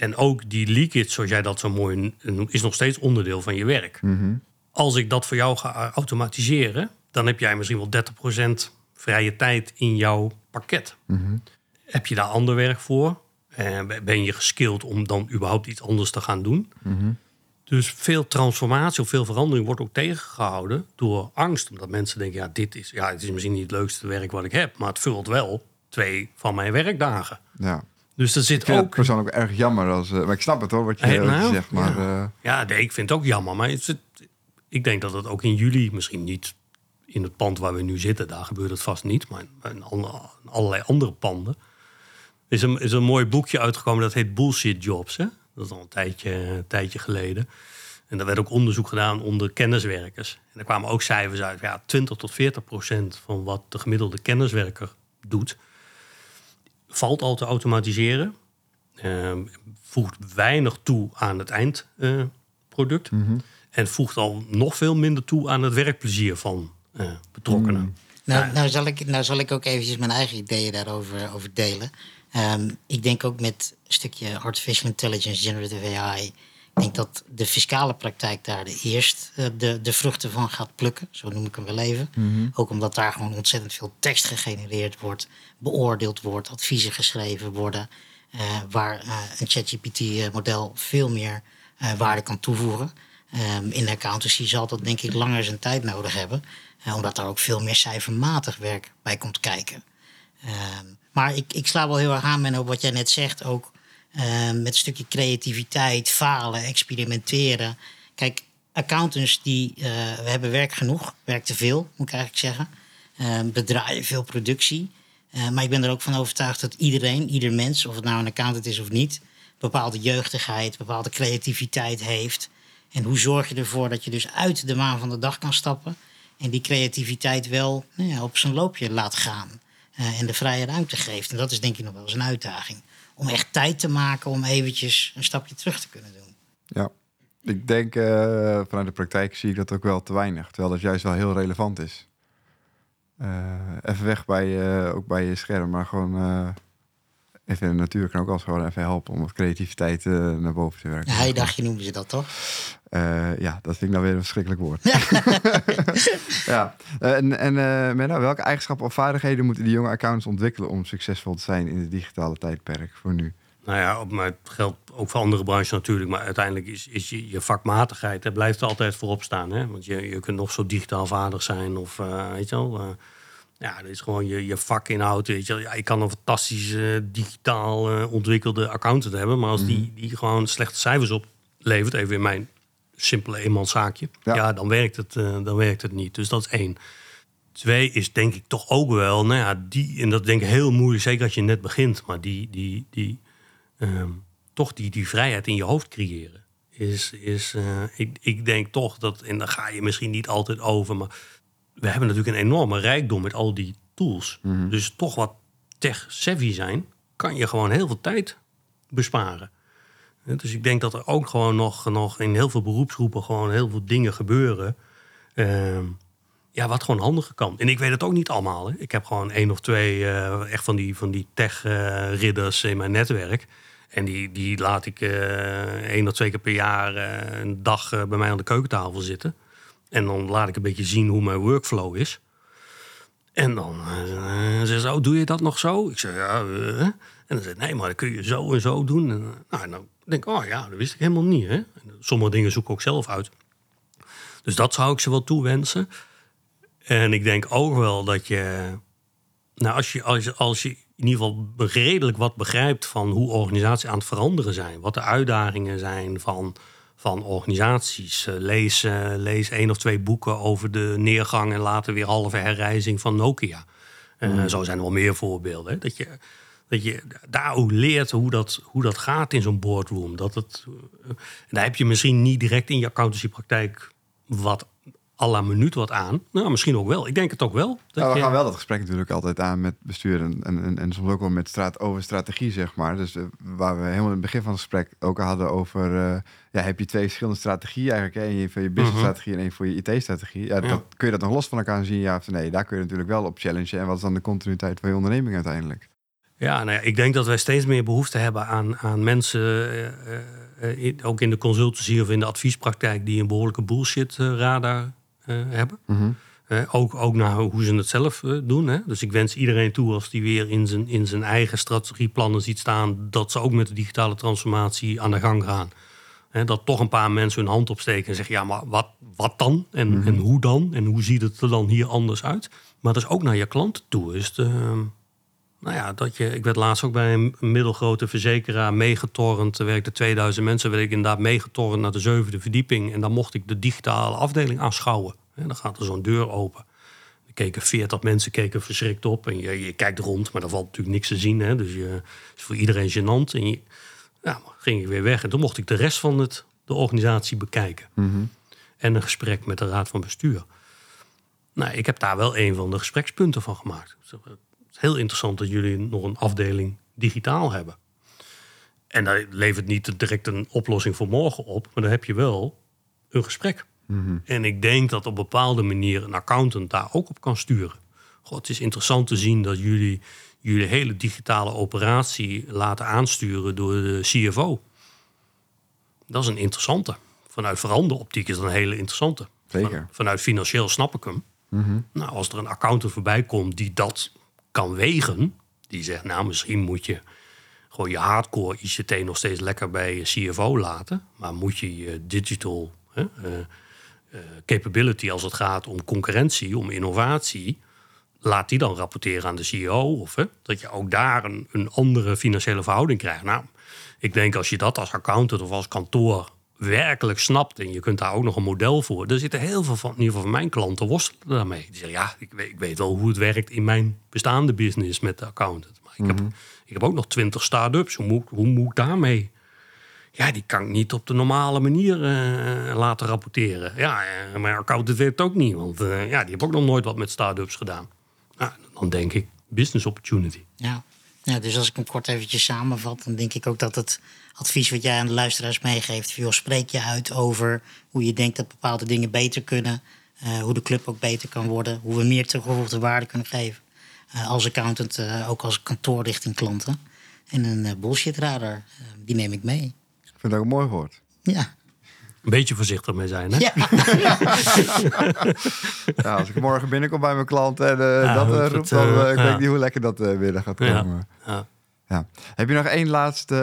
[SPEAKER 3] En ook die leakage, zoals jij dat zo mooi noemt, is nog steeds onderdeel van je werk.
[SPEAKER 1] mhm.
[SPEAKER 3] Als ik dat voor jou ga automatiseren, dan heb jij misschien wel 30% vrije tijd in jouw pakket.
[SPEAKER 1] Mhm.
[SPEAKER 3] Heb je daar ander werk voor? Eh, ben je geskild om dan überhaupt iets anders te gaan doen?
[SPEAKER 1] Mhm.
[SPEAKER 3] Dus veel transformatie of veel verandering wordt ook tegengehouden door angst. Omdat mensen denken, ja, dit is, ja, het is misschien niet het leukste werk wat ik heb, maar het vult wel twee van mijn werkdagen.
[SPEAKER 1] ja.
[SPEAKER 3] Dus er zit
[SPEAKER 1] Ik
[SPEAKER 3] ook.
[SPEAKER 1] persoonlijk erg jammer. Als, eh, maar ik snap het hoor, wat je, je
[SPEAKER 3] nou,
[SPEAKER 1] zegt. Maar eh,
[SPEAKER 3] Ja, nee, ik vind het ook jammer. Maar het, ik denk dat het ook in juli, misschien niet in het pand waar we nu zitten, daar gebeurt het vast niet, maar in alle- in allerlei andere panden. Is een, is een mooi boekje uitgekomen dat heet Bullshit Jobs. Hè? Dat is al een tijdje, een tijdje geleden. En daar werd ook onderzoek gedaan onder kenniswerkers. En daar kwamen ook cijfers uit. Ja, 20 tot 40 procent van wat de gemiddelde kenniswerker doet, valt al te automatiseren. Ehm, voegt weinig toe aan het eindproduct.
[SPEAKER 1] mhm.
[SPEAKER 3] En voegt al nog veel minder toe aan het werkplezier van eh, betrokkenen.
[SPEAKER 2] Nou, nou, zal ik, nou zal ik ook eventjes mijn eigen ideeën daarover over delen. Ehm, ik denk ook met een stukje artificial intelligence, generative AI. Ik denk dat de fiscale praktijk daar de eerst eh, de, de vruchten van gaat plukken. Zo noem ik hem wel even. Ook omdat daar gewoon ontzettend veel tekst gegenereerd wordt, beoordeeld wordt, adviezen geschreven worden. eh, waar eh, een ChatGPT-model veel meer waarde kan toevoegen. Ehm, in de accountancy zal dat denk ik langer zijn tijd nodig hebben. omdat daar ook veel meer cijfermatig werk bij komt kijken. Ehm, maar ik, ik sla wel heel erg aan, op wat jij net zegt. Ook ehm, met een stukje creativiteit, falen, experimenteren. Kijk, accountants die eh, we hebben werk genoeg, werk te veel, moet ik eigenlijk zeggen. Ehm we draaien veel productie. Eh, maar ik ben er ook van overtuigd dat iedereen, ieder mens, of het nou een accountant is of niet, bepaalde jeugdigheid, bepaalde creativiteit heeft. En hoe zorg je ervoor dat je dus uit de waan van de dag kan stappen en die creativiteit wel nou ja, op zijn loopje laat gaan eh, en de vrije ruimte geeft. En dat is denk ik nog wel eens een uitdaging. Om echt tijd te maken om eventjes een stapje terug te kunnen doen.
[SPEAKER 1] Ja, ik denk eh, vanuit de praktijk zie ik dat ook wel te weinig. Terwijl dat juist wel heel relevant is. Eh, even weg bij, eh, ook bij je scherm, maar gewoon even in de natuur kan ook als gewoon even helpen om wat creativiteit naar boven te werken.
[SPEAKER 2] Ja, heidagje noemden ze dat toch?
[SPEAKER 1] Eh, ja, dat vind ik nou weer een verschrikkelijk woord. ja, Eh, en, en eh, Menno, welke eigenschappen of vaardigheden moeten die jonge accountants ontwikkelen om succesvol te zijn in het digitale tijdperk voor nu?
[SPEAKER 3] Nou ja, op- maar het geldt ook voor andere branches natuurlijk. Maar uiteindelijk is, is je, je vakmatigheid, dat blijft er altijd voorop staan. Hè? Want je, je kunt nog zo digitaal vaardig zijn of eh, weet je wel. eh, ja, dat is gewoon je, je vakinhoud. Weet je, wel. ja, ik kan een fantastisch eh, digitaal ontwikkelde accountant hebben. Maar als die, die gewoon slechte cijfers oplevert, even in mijn simpele eenmanszaakje.
[SPEAKER 1] Ja.
[SPEAKER 3] Ja, dan, werkt het, eh, dan werkt het niet. Dus dat is één. Twee is denk ik toch ook wel, nou ja, die, en dat denk ik heel moeilijk, zeker als je net begint, maar die, die, die, ehm, toch die, die vrijheid in je hoofd creëren. Is, is eh, ik, ik denk toch dat, en daar ga je misschien niet altijd over, maar we hebben natuurlijk een enorme rijkdom met al die tools. Dus toch wat tech-savvy zijn, kan je gewoon heel veel tijd besparen. Dus ik denk dat er ook gewoon nog, nog in heel veel beroepsgroepen gewoon heel veel dingen gebeuren. ehm, ja, wat gewoon handiger kan. En ik weet het ook niet allemaal. Hè. Ik heb gewoon één of twee eh, echt van die, van die tech-ridders in mijn netwerk. En die, die laat ik eh één of twee keer per jaar eh, een dag eh, bij mij aan de keukentafel zitten. En dan laat ik een beetje zien hoe mijn workflow is. En dan uh, ze, oh, doe je dat nog zo? Ik zeg, ja. En dan zegt nee, maar dat kun je zo en zo doen. En, nou, dan denk oh ja, dat wist ik helemaal niet. Hè? sommige dingen zoek ik ook zelf uit. Dus dat zou ik ze wel toewensen. En ik denk ook wel dat je, nou, als je, als je, als je in ieder geval redelijk wat begrijpt van hoe organisaties aan het veranderen zijn, wat de uitdagingen zijn van, van organisaties. Lees, uh, lees één of twee boeken over de neergang en later weer halve herrijzing van Nokia. Uh, Zo zijn er wel meer voorbeelden. Hè? Dat je, dat je daar ook leert hoe dat, hoe dat gaat in zo'n boardroom. Dat het, en daar heb je misschien niet direct in je accountancypraktijk wat à la minuut wat aan. Nou, misschien ook wel. Ik denk het ook wel.
[SPEAKER 1] Dat we gaan wel dat gesprek natuurlijk altijd aan met bestuur en, en, en soms ook wel met straat over strategie, zeg maar. Dus uh, waar we helemaal in het begin van het gesprek ook hadden over, uh, ja, heb je twee verschillende strategieën eigenlijk. Hè? Eén voor je business-strategie en één voor je IT-strategie. Ja, ja. kun je dat nog los van elkaar zien, ja of nee? Daar kun je natuurlijk wel op challengen. En wat is dan de continuïteit van je onderneming uiteindelijk?
[SPEAKER 3] Ja, nou ja, ik denk dat wij steeds meer behoefte hebben aan, aan mensen, uh, in, ook in de consultancy of in de adviespraktijk, die een behoorlijke bullshit radar hebben.
[SPEAKER 1] Mm
[SPEAKER 3] ook, ook naar hoe ze het zelf doen. Hè? Dus ik wens iedereen toe als die weer in zijn, in zijn eigen strategieplannen ziet staan, dat ze ook met de digitale transformatie aan de gang gaan. dat toch een paar mensen hun hand opsteken en zeggen: ja, maar wat, wat dan? En,
[SPEAKER 1] Mhm.
[SPEAKER 3] en hoe dan? En hoe ziet het er dan hier anders uit? Maar dat is ook naar je klanten toe. Is de, nou ja, dat je, ik werd laatst ook bij een middelgrote verzekeraar meegetorrend. Er werkten 2000 mensen, werd ik inderdaad meegetorrend naar de zevende verdieping. En dan mocht ik de digitale afdeling aanschouwen. En dan gaat er zo'n deur open. Er keken 40 mensen keken verschrikt op. En je, je kijkt rond, maar er valt natuurlijk niks te zien. Hè? Dus je, is voor iedereen gênant. En je, ja, ging ik weer weg. En toen mocht ik de rest van het, de organisatie bekijken.
[SPEAKER 1] Mhm.
[SPEAKER 3] En een gesprek met de raad van bestuur. Nou, ik heb daar wel een van de gesprekspunten van gemaakt. Heel interessant dat jullie nog een afdeling digitaal hebben. En dat levert niet direct een oplossing voor morgen op, maar dan heb je wel een gesprek.
[SPEAKER 1] Mhm.
[SPEAKER 3] En ik denk dat op bepaalde manier een accountant daar ook op kan sturen. Goh, het is interessant te zien dat jullie jullie hele digitale operatie laten aansturen door de CFO. Dat is een interessante. Vanuit veranderoptiek is dat een hele interessante.
[SPEAKER 1] Zeker.
[SPEAKER 3] Van- vanuit financieel snap ik hem.
[SPEAKER 1] Mhm.
[SPEAKER 3] Nou, als er een accountant voorbij komt die dat kan wegen, die zegt, nou, misschien moet je gewoon je hardcore ICT nog steeds lekker bij je CFO laten, maar moet je je digital hè, eh, eh, capability als het gaat om concurrentie, om innovatie, laat die dan rapporteren aan de CEO. Of hè, dat je ook daar een, een andere financiële verhouding krijgt. Nou, ik denk als je dat als accountant of als kantoor werkelijk snapt en je kunt daar ook nog een model voor. Er zitten heel veel van, in ieder geval van mijn klanten worstelen daarmee. Die zeggen, ja, ik weet, ik weet wel hoe het werkt in mijn bestaande business met de accountant. Maar ik, heb, ik heb ook nog twintig start-ups. Hoe moet, hoe moet ik daarmee? Ja, die kan ik niet op de normale manier eh, laten rapporteren. Ja, eh, mijn accountant weet het ook niet. Want eh, ja, die heeft ook nog nooit wat met start-ups gedaan. Nou, dan denk ik, business opportunity.
[SPEAKER 2] Ja. Ja, dus als ik hem kort eventjes samenvat, dan denk ik ook dat het advies wat jij aan de luisteraars meegeeft, joh, spreek je uit over hoe je denkt dat bepaalde dingen beter kunnen, eh, hoe de club ook beter kan worden, hoe we meer toegevoegde waarde kunnen geven eh, als accountant, eh, ook als kantoor richting klanten. En een bullshit radar, die neem ik mee.
[SPEAKER 1] Ik vind dat ook een mooi woord.
[SPEAKER 2] Ja.
[SPEAKER 3] Een beetje voorzichtig mee zijn, hè?
[SPEAKER 2] Ja.
[SPEAKER 1] Ja, als ik morgen binnenkom bij mijn klant en
[SPEAKER 3] Ja,
[SPEAKER 1] dat eh,
[SPEAKER 3] dat,
[SPEAKER 1] roept, dan
[SPEAKER 3] eh,
[SPEAKER 1] eh, ik weet niet hoe lekker dat eh, weer gaat komen.
[SPEAKER 3] Ja.
[SPEAKER 1] Ja. Heb je nog één laatste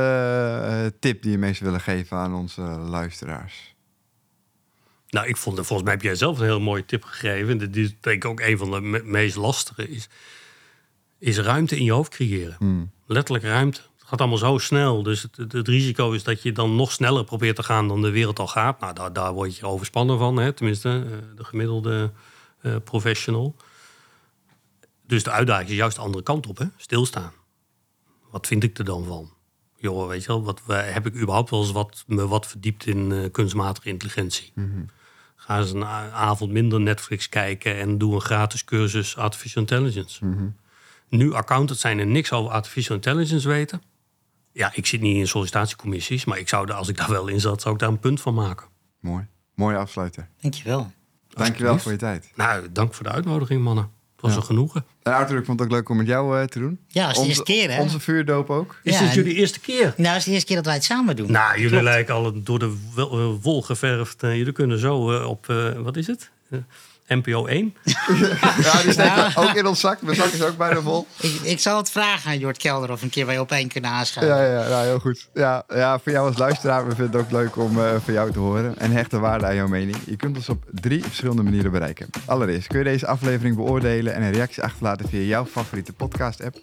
[SPEAKER 1] eh, tip die je meest willen geven aan onze luisteraars?
[SPEAKER 3] Nou, ik vond, volgens mij heb jij zelf een heel mooie tip gegeven. En dit is denk ik ook een van de me- meest lastige. Is, is ruimte in je hoofd creëren.
[SPEAKER 1] Hmm.
[SPEAKER 3] Letterlijk ruimte. Het gaat allemaal zo snel. Dus het, het, het risico is dat je dan nog sneller probeert te gaan dan de wereld al gaat. Nou, daar, daar word je overspannen van. Hè? Tenminste, eh, de gemiddelde eh, professional. Dus de uitdaging is juist de andere kant op. Hè? Stilstaan. Wat vind ik er dan van? Joh, weet je wel, wat, heb ik überhaupt wel eens wat, me wat verdiept in eh, kunstmatige intelligentie? Ga eens een avond minder Netflix kijken en doe een gratis cursus Artificial Intelligence. Nu accountants zijn er niks over Artificial Intelligence weten. Ja, ik zit niet in sollicitatiecommissies, maar ik zou er, als ik daar wel in zat, zou ik daar een punt van maken.
[SPEAKER 1] Mooi. Mooie afsluiter.
[SPEAKER 2] Dankjewel.
[SPEAKER 1] Dankjewel voor je tijd.
[SPEAKER 3] Nou, dank voor de uitnodiging, mannen. Het was
[SPEAKER 1] Ja.
[SPEAKER 3] een genoegen.
[SPEAKER 1] En Arthur, ik vond het ook leuk om met jou eh, te doen.
[SPEAKER 2] Ja, dat is de
[SPEAKER 1] Onze-
[SPEAKER 2] eerste keer, hè?
[SPEAKER 1] Onze vuurdoop ook.
[SPEAKER 3] Is
[SPEAKER 2] Ja,
[SPEAKER 3] dit
[SPEAKER 2] en-
[SPEAKER 3] jullie eerste keer?
[SPEAKER 2] Nou, het is de eerste keer dat wij het samen doen.
[SPEAKER 3] Nou, jullie
[SPEAKER 2] Klopt.
[SPEAKER 3] lijken al door de eh, wol geverfd. Eh, jullie kunnen zo eh, op, eh, wat is het? NPO 1.
[SPEAKER 1] Ja, die steken we ook in ons zak. Mijn zak is ook bijna vol.
[SPEAKER 2] Ik, ik zal het vragen aan Jort Kelder of een keer wij op één kunnen aanschuiven.
[SPEAKER 1] Ja, ja, ja, heel goed. Ja, ja, voor jou als luisteraar, we vinden het ook leuk om eh van jou te horen. En hechte waarde aan jouw mening. Je kunt ons op drie verschillende manieren bereiken. Allereerst kun je deze aflevering beoordelen en een reactie achterlaten via jouw favoriete podcast-app.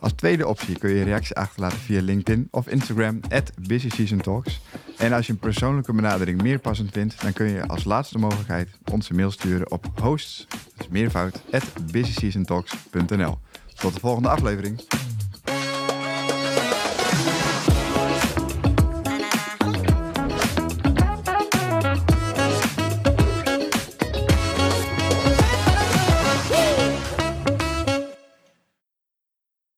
[SPEAKER 1] Als tweede optie kun je een reactie achterlaten via LinkedIn of Instagram, at Busy Talks. En als je een persoonlijke benadering meer passend vindt, dan kun je als laatste mogelijkheid onze mail sturen op hosts, dus meervoud, at busyseasontalks.nl. Tot de volgende aflevering.